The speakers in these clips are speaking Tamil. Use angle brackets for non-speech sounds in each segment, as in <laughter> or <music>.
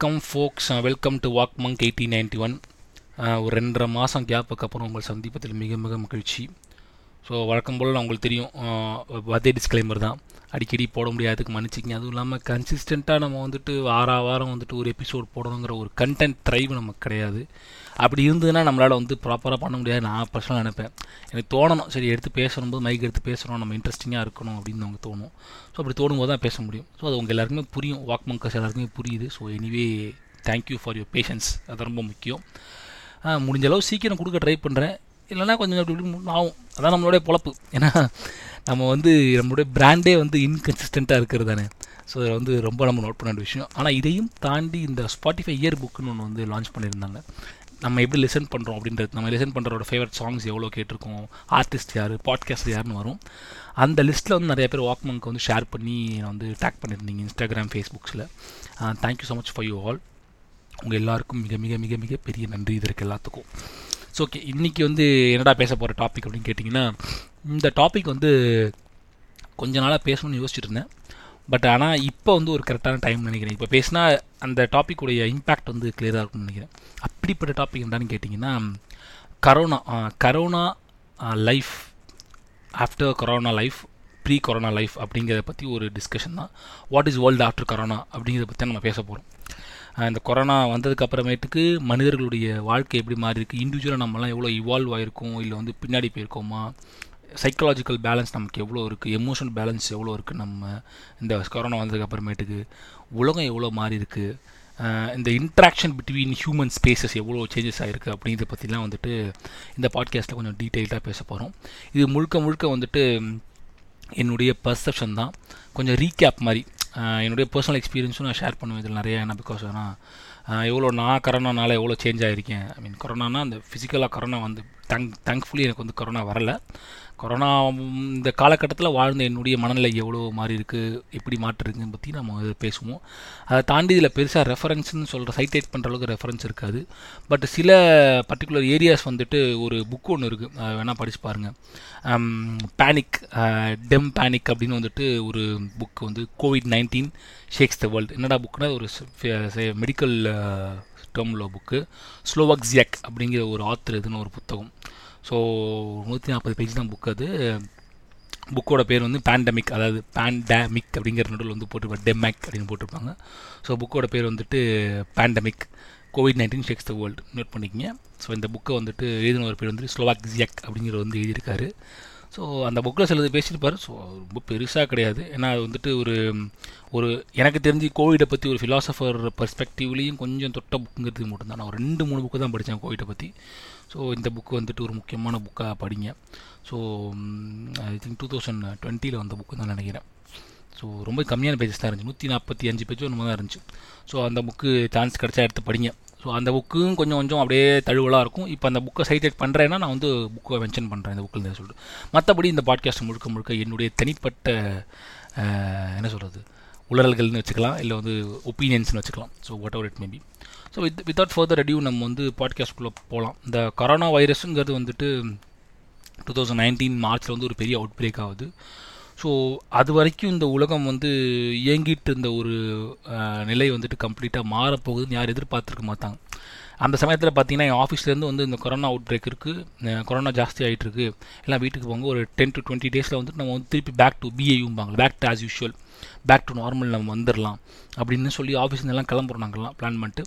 வணக்கம் folks welcome to walk monk eighteen ninety one ஒரு ரெண்டரை மாதம் கேப்புக்கு அப்புறம் உங்கள் சந்திப்பதில் மிக மிக மகிழ்ச்சி. ஸோ வழக்கம் போல் உங்களுக்கு தெரியும் அதே டிஸ்க்ளைமர் தான். அடிக்கடி போட முடியாதுக்கு மன்னிச்சிங்க அதுவும் இல்லாமல் கன்சிஸ்டண்ட்டாக நம்ம வந்துட்டு வார வாரம் வந்துட்டு ஒரு எபிசோட் போடணுங்கிற ஒரு கண்டென்ட் ட்ரைவ் நமக்கு கிடையாது. அப்படி இருந்ததுன்னா நம்மளால் வந்து ப்ராப்பராக பண்ண முடியாது. நான் பர்சனலாக நினைப்பேன். எனக்கு தோணணும். சரி எடுத்து பேசணும்போது மைக் எடுத்து பேசுகிறோம் நம்ம இன்ட்ரெஸ்டிங்காக இருக்கணும் அப்படின்னு நமக்கு தோணும். ஸோ அப்படி தோணும் போது தான் பேச முடியும். ஸோ அது உங்கள் எல்லாருக்குமே புரியும். வாக் மங்கர்ஸ் எல்லாருக்குமே புரியுது. So anyway thank you for your patience அது ரொம்ப முக்கியம். முடிஞ்ச அளவு சீக்கிரம் கொடுக்க ட்ரை பண்ணுறேன் இல்லைன்னா கொஞ்சம் அப்படி இப்படி ஆகும். அதான் நம்மளுடைய பொழப்பு. ஏன்னா நம்ம வந்து நம்மளுடைய பிராண்டே வந்து இன்கன்சிஸ்டண்ட்டாக இருக்கிறது தானே. ஸோ இதில் வந்து ரொம்ப நம்ம நோட் பண்ண வேண்டிய விஷயம். ஆனால் இதையும் தாண்டி இந்த ஸ்பாட்டிஃபை இயர் புக்குன்னு ஒன்று வந்து லான்ச் பண்ணியிருந்தாங்க. நம்ம எப்படி லிசன் பண்ணுறோம் அப்படின்றது நம்ம லிசன் பண்ணுறோட ஃபேவரட் சாங்ஸ் எவ்வளோ கேட்டிருக்கோம் ஆர்டிஸ்ட் யார் பாட்காஸ்ட் யாருன்னு வரும். அந்த லிஸ்ட்டில் வந்து நிறைய பேர் வாக்மனுக்கு வந்து ஷேர் பண்ணி வந்து டேக் பண்ணியிருந்தீங்க Instagram ஃபேஸ்புக்ஸில் thank you so much for you all உங்கள் எல்லாருக்கும் மிக மிக மிக மிக பெரிய நன்றி இதற்கு எல்லாத்துக்கும். ஸோ ஓகே இன்றைக்கி வந்து என்னடா பேச போகிற டாபிக் அப்படின்னு கேட்டிங்கன்னா இந்த டாபிக் வந்து கொஞ்ச நாளாக பேசணும்னு யோசிச்சுட்டு இருந்தேன். பட் ஆனால் இப்போ வந்து ஒரு கரெக்டான டைம் நினைக்கிறேன். இப்போ பேசினா அந்த டாப்பிக்குடைய இம்பேக்ட் வந்து கிளியராக இருக்கும்னு நினைக்கிறேன். அப்படிப்பட்ட டாபிக் என்னன்னு கேட்டிங்கன்னா corona corona life after corona life pre corona life அப்படிங்கிறத பற்றி ஒரு டிஸ்கஷன் தான். What is world after corona அப்படிங்கிறத பற்றி நம்ம பேச போகிறோம் இந்த கொரோனா வந்ததுக்கு அப்புறமேட்டுக்கு மனிதர்களுடைய வாழ்க்கை எப்படி மாறி இருக்குது இண்டிவிஜுவலாக நம்மலாம் எவ்வளோ இவால்வ் ஆயிருக்கோம்? இல்லை வந்து பின்னாடி போயிருக்கோமா? சைக்கலாஜிக்கல் பேலன்ஸ் நமக்கு எவ்வளோ இருக்குது எமோஷனல் பேலன்ஸ் எவ்வளோ இருக்குது நம்ம இந்த கொரோனா வந்ததுக்கு அப்புறமேட்டுக்கு உலகம் எவ்வளோ மாறி இருக்குது இந்த இன்ட்ராக்ஷன் பிட்வீன் ஹியூமன் ஸ்பேசஸ் எவ்வளோ சேஞ்சஸ் ஆகிருக்கு அப்படிங்கிறத பற்றிலாம் வந்துட்டு இந்த பாட்காஸ்ட்டில் கொஞ்சம் டீட்டெயில்டாக பேச போகிறோம் இது முழுக்க முழுக்க வந்துட்டு என்னுடைய பர்செப்ஷன் தான். கொஞ்சம் ரீகேப் மாதிரி. என்னுடைய பர்சனல் எக்ஸ்பீரியன்ஸும் நான் ஷேர் பண்ணுவேன். இதில் நிறையா. ஏன்னா பிகாஸ் ஆனால் எவ்வளோ நான் கரோனானால எவ்வளோ சேஞ்ச் ஆகிருக்கேன் ஐ மீன் கொரோனானா அந்த ஃபிசிக்கலாக கொரோனா வந்து தேங்க் தேங்க்ஃபுல்லி எனக்கு வந்து கொரோனா வரலை. கொரோனா இந்த காலகட்டத்தில் வாழ்ந்த என்னுடைய மனநிலை எவ்வளோ மாறி இருக்குது எப்படி மாற்றிருக்குன்னு பற்றி நம்ம பேசுவோம். அதை தாண்டி இதில் பெருசாக ரெஃபரன்ஸ்னு சொல்கிற சைட்டேட் பண்ணுற அளவுக்கு ரெஃபரன்ஸ் இருக்காது. பட் சில பர்டிகுலர் ஏரியாஸ் வந்துட்டு ஒரு புக் ஒன்று இருக்குது வேணால் படிச்சு பாருங்கள் பேனிக் டெம் பேனிக் அப்படின்னு வந்துட்டு ஒரு புக் வந்து COVID nineteen shakes the world என்னடா புக்குனா ஒரு மெடிக்கல் டேர்மில் புக்கு ஸ்லோவாக்ஸியாக் அப்படிங்கிற ஒரு ஆத்தர் இதுன்னு ஒரு புத்தகம். ஸோ நூற்றி நாற்பது பேஜ் தான் புக் அது புக்கோட பேர் வந்து பேண்டமிக் அதாவது பேண்டமிக் அப்படிங்கிற நடுவில் வந்து போட்டிருப்பாங்க டெமேக் அப்படின்னு போட்டிருப்பாங்க. ஸோ புக்கோட பேர் வந்துட்டு pandemic COVID nineteen shakes the world note பண்ணிக்கிங்க. ஸோ இந்த புக்கை வந்துட்டு எழுதின ஒரு பேர் வந்துட்டு ஸ்லோவாக் ஜியக் அப்படிங்கிற வந்து எழுதியிருக்காரு. ஸோ அந்த புக்கில் சிலது பேசியிருப்பார். ஸோ ரொம்ப பெருசாக கிடையாது. ஏன்னா அது வந்துட்டு ஒரு ஒரு எனக்கு தெரிஞ்சு கோவிடை பற்றி ஒரு ஃபிலாசபர் பர்ஸ்பெக்டிவ்லேயும் கொஞ்சம் தொட்ட புக்குங்கிறது மட்டும்தான். நான் ஒரு ரெண்டு மூணு புக்கு தான் படித்தேன் கோவிடை பற்றி ஸோ இந்த புக்கு வந்துட்டு ஒரு முக்கியமான புக்காக படிங்க. So I think two thousand டுவெண்ட்டியில் வந்த புக்கு தான் நினைக்கிறேன். ஸோ ரொம்ப கம்மியான பேஜஸ் தான் இருந்துச்சு. நூற்றி நாற்பத்தி அஞ்சு பேஜோ ஒன்று தான் இருந்துச்சு. ஸோ அந்த புக்கு சான்ஸ் கிடச்சா எடுத்து படிங்க. ஸோ அந்த புக்கும் கொஞ்சம் கொஞ்சம் அப்படியே தழுவலாக இருக்கும். இப்போ அந்த புக்கை சைட்டேட் பண்ணுறேன்னா நான் வந்து புக்கை மென்ஷன் பண்ணுறேன் இந்த புக்கில் சொல்லிட்டு. மற்றபடி இந்த பாட்காஸ்ட் முழுக்க முழுக்க என்னுடைய தனிப்பட்ட என்ன சொல்கிறது உளறல்கள்னு வச்சுக்கலாம் இல்லை வந்து ஒப்பீனியன்ஸ்னு வச்சுக்கலாம். So whatever it maybe so with without further ado நம்ம வந்து பாட்காஸ்ட்குள்ளே போகலாம் இந்த கொரோனா வைரஸுங்கிறது வந்துட்டு டூ தௌசண்ட் நைன்டீன் மார்ச்சில் வந்து ஒரு பெரிய அவுட் பிரேக் ஆகுது. ஸோ அது வரைக்கும் இந்த உலகம் வந்து இயங்கிட்டு இருந்த ஒரு நிலை வந்துட்டு கம்ப்ளீட்டாக மாறப்போகுதுன்னு யார் எதிர்பார்த்துருக்க மாட்டாங்க. அந்த சமயத்தில் பார்த்தீங்கன்னா என் ஆஃபீஸ்லேருந்து வந்து இந்த கொரோனா அவுட் பிரேக் இருக்குது கொரோனா ஜாஸ்தி ஆகிட்டு இருக்கு. எல்லாம் வீட்டுக்கு போங்க ஒரு டென் டு டுவெண்ட்டி டேஸில் வந்துட்டு நம்ம வந்து திருப்பி back to பிஏயும்பாங்க back to as usual back to normal நம்ம வந்துடலாம் அப்படின்னு சொல்லி ஆஃபீஸ்லாம் கிளம்புறோம் நாங்கள்லாம் பிளான் பண்ணிட்டு.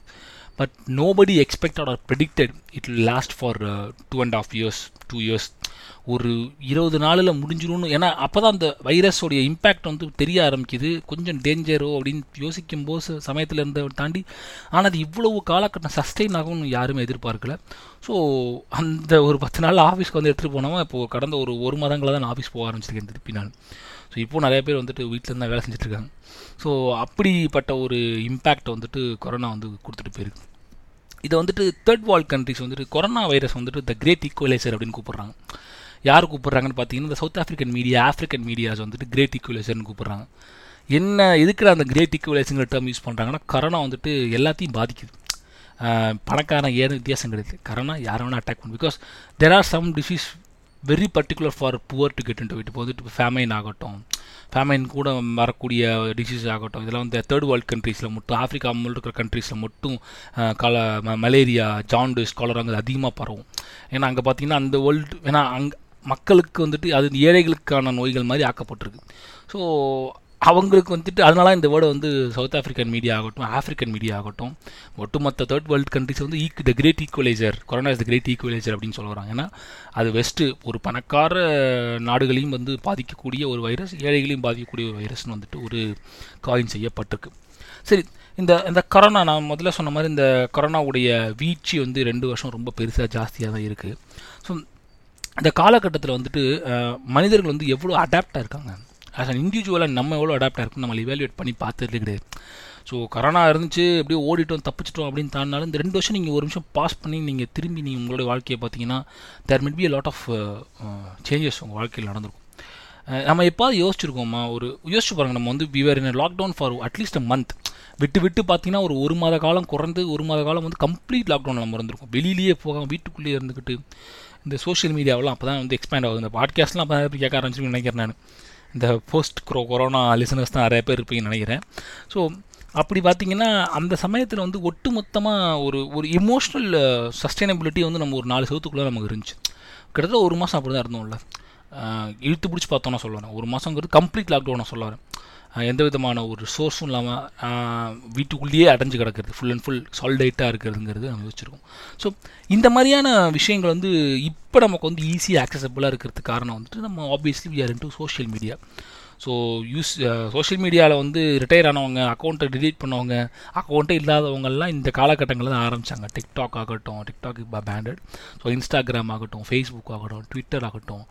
But nobody expected or predicted it will last for two and half years two years ஒரு இருபது நாளில் முடிஞ்சிடும்னு ஏன்னா அப்போ தான் அந்த வைரஸோடைய இம்பேக்ட் வந்து தெரிய ஆரம்பிக்குது. கொஞ்சம் டேஞ்சரோ அப்படின்னு யோசிக்கும் போது சமயத்தில் இருந்த தாண்டி ஆனால் அது இவ்வளவு காலகட்டம் சஸ்டெயின் ஆகும்னு யாருமே எதிர்பார்க்கல. ஸோ அந்த ஒரு பத்து நாள் ஆஃபீஸ்க்கு வந்து எடுத்துகிட்டு போனவன் இப்போது கடந்த ஒரு ஒரு மாதங்களில் தான் நான் ஆஃபீஸ் போக ஆரம்பிச்சிருக்கேன் திருப்பி நான். ஸோ இப்போது நிறைய பேர் வந்துட்டு வீட்டிலேருந்து தான் வேலை செஞ்சுட்ருக்காங்க. ஸோ அப்படிப்பட்ட ஒரு இம்பேக்ட் வந்துட்டு கொரோனா வந்து கொடுத்துட்டு போயிருக்கு. இதை வந்துட்டு தேர்ட் வேர்ல்ட் கண்ட்ரிஸ் வந்துட்டு கொரோனா வைரஸ் வந்துட்டு த கிரேட் ஈக்குவலைசர் அப்படின்னு கூப்பிட்றாங்க. யார் கூப்பிட்றாங்கன்னு பார்த்தீங்கன்னா இந்த South African media African medias வந்துட்டு கிரேட் ஈக்குவலைசர்னு கூப்பிட்றாங்க. என்ன எதுக்குற அந்த கிரேட் ஈக்குவலைஸுங்கிற டேர்ம் யூஸ் பண்ணுறாங்கன்னா கரோனா வந்துட்டு எல்லாத்தையும் பாதிக்குது. பணக்காரன் ஏன்னு வித்தியாசம் கிடையாது. கரோனா யாரை வேணால் அட்டாக் பண்ணும் because there are some disease very particular for poor to get in to it இப்போ வந்துட்டு ஃபேமைன் ஆகட்டும் ஃபேமைன் கூட வரக்கூடிய டிசீஸ் ஆகட்டும் இதெல்லாம் வந்து தேர்ட் வேர்ல்ட் கண்ட்ரீஸில் மட்டும் ஆஃப்ரிக்கா முள்ள இருக்கிற கண்ட்ரீஸில் மட்டும் கால மலேரியா ஜாண்டிஸ் காலராங்க அதிகமாக பரவும். ஏன்னா அங்கே பார்த்தீங்கன்னா அந்த வேர்ல்டு ஏன்னா அங்கே மக்களுக்கு வந்துட்டு அது ஏழைகளுக்கான நோய்கள் மாதிரி ஆக்கப்பட்டிருக்கு. ஸோ அவங்களுக்கு வந்துட்டு அதனால இந்த வேர்டை வந்து சவுத் ஆஃப்ரிக்கன் மீடியா ஆகட்டும் ஆஃப்ரிக்கன் மீடியா ஆகட்டும் ஒட்டுமொத்த தேர்ட் வேர்ல்டு கண்ட்ரிஸ் வந்து ஈக் the great equaliser corona is the great equaliser அப்படின்னு சொல்கிறாங்க ஏன்னா அது வெஸ்ட்டு ஒரு பணக்கார நாடுகளையும் வந்து பாதிக்கக்கூடிய ஒரு வைரஸ் ஏழைகளையும் பாதிக்கக்கூடிய ஒரு வைரஸ்னு வந்துட்டு ஒரு காயின் செய்யப்பட்டிருக்கு. சரி இந்த இந்த கொரோனா நான் முதல்ல சொன்ன மாதிரி இந்த கொரோனாவுடைய வீழ்ச்சி வந்து ரெண்டு வருஷம் ரொம்ப பெருசாக ஜாஸ்தியாக தான் இருக்குது ஸோ இந்த காலகட்டத்தில் வந்துட்டு மனிதர்கள் வந்து எவ்வளோ அடாப்டாக இருக்காங்க? ஆஸ் அன் இண்டிவிஜுவலாக நம்ம எவ்வளோ அடாப்ட் இருக்கும் நம்ம இவாலுவேட் பண்ணி பார்த்தது கிடையாது. ஸோ கரோனா இருந்துச்சு அப்படியே ஓடிட்டோம் தப்பிச்சிட்டோம் அப்படின்னு தாண்டினாலும் இந்த ரெண்டு வருஷம் நீங்கள் ஒரு நிமிஷம் பாஸ் பண்ணி நீங்கள் திரும்பி நீங்கள் உங்களோட வாழ்க்கையை பார்த்தீங்கன்னா there might be a lot of changes உங்கள் வாழ்க்கையில் நடந்திருக்கும். நம்ம எப்பாவது யோசிச்சிருக்கோமா ஒரு யோசிச்சு பாருங்கள் நம்ம வந்து we were in lockdown for at least a month விட்டு விட்டு பார்த்தீங்கன்னா ஒரு ஒரு மாத காலம் குறைந்து ஒரு மாத காலம் வந்து கம்ப்ளீட் லாக்டவுன் நம்ம இருந்திருக்கும். வெளியிலேயே போகாமல் வீட்டுக்குள்ளேயே இருந்துக்கிட்டு இந்த சோஷியல் மீடியாவெல்லாம் அப்போ தான் வந்து எக்ஸ்பேண்ட் ஆகுது. இந்த பாட்காஸ்ட்லாம் அப்போ தான் கேட்க ஆரம்பிச்சுன்னு நினைக்கிறேன் நான். இந்த போஸ்ட் குரோ கொரோனா லிசனர்ஸ் தான் நிறைய பேர் இருப்பீங்கன்னு நினைக்கிறேன். ஸோ அப்படி பார்த்தீங்கன்னா அந்த சமயத்தில் வந்து ஒட்டு மொத்தமாக ஒரு ஒரு இமோஷ்னல் சஸ்டைனபிலிட்டி வந்து நம்ம ஒரு நாலு செவத்துக்குள்ளே நமக்கு இருந்துச்சு. கிட்டத்தட்ட ஒரு மாதம் அப்படி தான் இருந்தோம்ல இழுத்து பிடிச்சி பார்த்தோன்னா சொல்லுவேன். ஒரு மாதங்கிறது கம்ப்ளீட் லாக்டவுனை சொல்லுவேன். எந்த விதமான ஒரு சோர்ஸும் இல்லாமல் வீட்டுக்குள்ளேயே அடைஞ்சு கிடக்கிறது ஃபுல் அண்ட் ஃபுல் சால்டைட்டாக இருக்கிறதுங்கிறது நம்ம வச்சுருக்கோம். ஸோ இந்த மாதிரியான விஷயங்கள் வந்து இப்போ நமக்கு வந்து ஈஸியாக ஆக்சசபிளாக இருக்கிறதுக்கு காரணம் வந்துட்டு நம்ம obviously we are in to social media so use social மீடியாவில் வந்து ரிட்டையர் ஆனவங்க அக்கௌண்ட்டை டிலீட் பண்ணவங்க அக்கௌண்ட்டே இல்லாதவங்கெல்லாம் இந்த காலகட்டங்களில் தான் ஆரம்பித்தாங்க டிக்டாக் ஆகட்டும் டிக்டாக் இப்போ பேண்டட் ஸோ இன்ஸ்டாகிராம் ஆகட்டும் ஃபேஸ்புக் ஆகட்டும் ட்விட்டர் ஆகட்டும்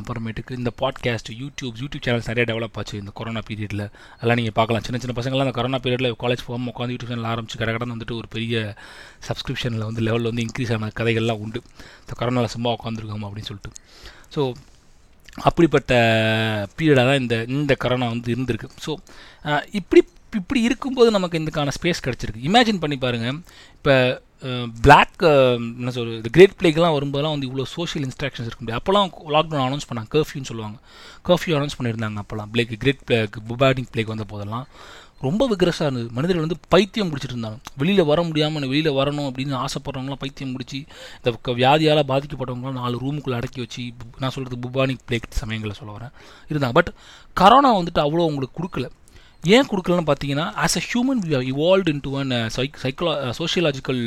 அப்புறமேட்டுக்கு இந்த பாட்காஸ்ட் யூடியூப் யூடியூப் சேனல்ஸ் நிறைய டெவலப் ஆச்சு இந்த கொரோனா பீரியடில் அதெல்லாம் நீங்கள் பார்க்கலாம். சின்ன சின்ன பசங்களாம் அந்த கொரோனா பீரியடில் காலேஜ் போகாமல் உட்காந்து யூடியூப் சேனல் ஆரம்பிச்சு கடகடன்னு வந்துட்டு ஒரு பெரிய சப்ஸ்கிரிப்ஷனில் வந்து லெவலில் வந்து இன்க்ரீஸ் ஆன கதைகள்லாம் உண்டு. இந்த கொரோனாவில் சும்மா உட்காந்துருக்கோம் அப்படின்னு சொல்லிட்டு. ஸோ அப்படிப்பட்ட பீரியடாக தான் இந்த இந்த கரோனா வந்து இருந்திருக்கு. ஸோ இப்படி இப்படி இருக்கும்போது நமக்கு இதுக்கான ஸ்பேஸ் கிடச்சிருக்கு. இமேஜின் பண்ணி பாருங்கள் இப்போ பிளாக் என்ன சொல்கிறது கிரேட் பிளேக்கெலாம் வரும்போதெல்லாம் வந்து இவ்வளோ சோஷியல் இன்ஸ்ட்ரக்ஷன்ஸ் இருக்க முடியாது. அப்போல்லாம் லாக்டவுன் அனௌன்ஸ் பண்ணாங்க. கர்ஃப்யூன்னு சொல்லுவாங்க. கர்ஃப்யூ அனௌன்ஸ் பண்ணியிருந்தாங்க அப்போல்லாம் பிளேக் கிரேட் பிளேக் புபாடிங் பிளேக் வந்த போதெல்லாம். ரொம்ப விக்ரஸாக இருந்தது. மனிதர்கள் வந்து பைத்தியம் பிடிச்சிட்டு இருந்தாங்க. வெளியில் வர முடியாமல் வெளியில் வரணும் அப்படின்னு ஆசைப்படுறவங்களாம் பைத்தியம் பிடிச்சி இந்த வியாதியால் பாதிக்கப்பட்டவங்களாம் நாலு ரூமுக்குள்ளே அடக்கி வச்சு நான் சொல்கிறது புபானிக் பிளேக் சமயங்களை சொல்ல வரேன். இருந்தாங்க. பட் கரோனா வந்துட்டு அவ்வளோ உங்களுக்கு கொடுக்கல. ஏன் கொடுக்கலன்னு பார்த்தீங்கன்னா as a human we evolve into an psych சைக்கலா sociological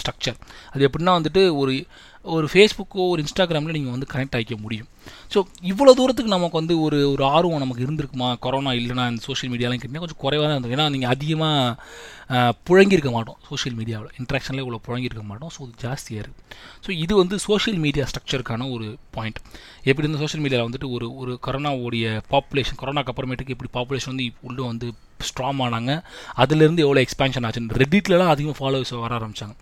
structure அது எப்படின்னா வந்துட்டு ஒரு ஒரு ஃபேஸ்புக்கோ ஒரு இன்ஸ்டாகிராமில் நீங்கள் வந்து கனெக்ட் ஆகிக்க முடியும். ஸோ இவ்வளோ தூரத்துக்கு நமக்கு வந்து ஒரு ஒரு ஆர்வம் நமக்கு இருந்திருக்குமா? கொரோனா இல்லைனா இந்த சோஷியல் மீடியாலாம் கேட்டிங்கன்னா கொஞ்சம் குறைவாக தான் இருந்தது. ஏன்னா நீங்கள் அதிகமாக புழங்கியிருக்க மாட்டோம் சோஷியல் மீடியாவில் இன்ட்ராக்ஷனில் இவ்வளோ புழங்கியிருக்க மாட்டோம். ஸோ இது ஜாஸ்தியாக இருக்குது ஸோ இது வந்து சோஷியல் மீடியா ஸ்ட்ரக்சருக்கான ஒரு பாயிண்ட் எப்படி இருந்தால் சோஷியல் மீடியாவில் வந்துட்டு ஒரு ஒரு கொரோனாவுடைய பாப்புலேஷன் கொரோனாக்கு அப்புறமேட்டுக்கு எப்படி பாப்புலேஷன் வந்து உள்ளே வந்து ஸ்ட்ராங் ஆனாங்க? அதுலேருந்து எவ்வளோ எக்ஸ்பேன்ஷன் ஆச்சுன்னு. ரெடிட்லலாம் அதிகமாக ஃபாலோவர்ஸ் வர ஆரம்பித்தாங்க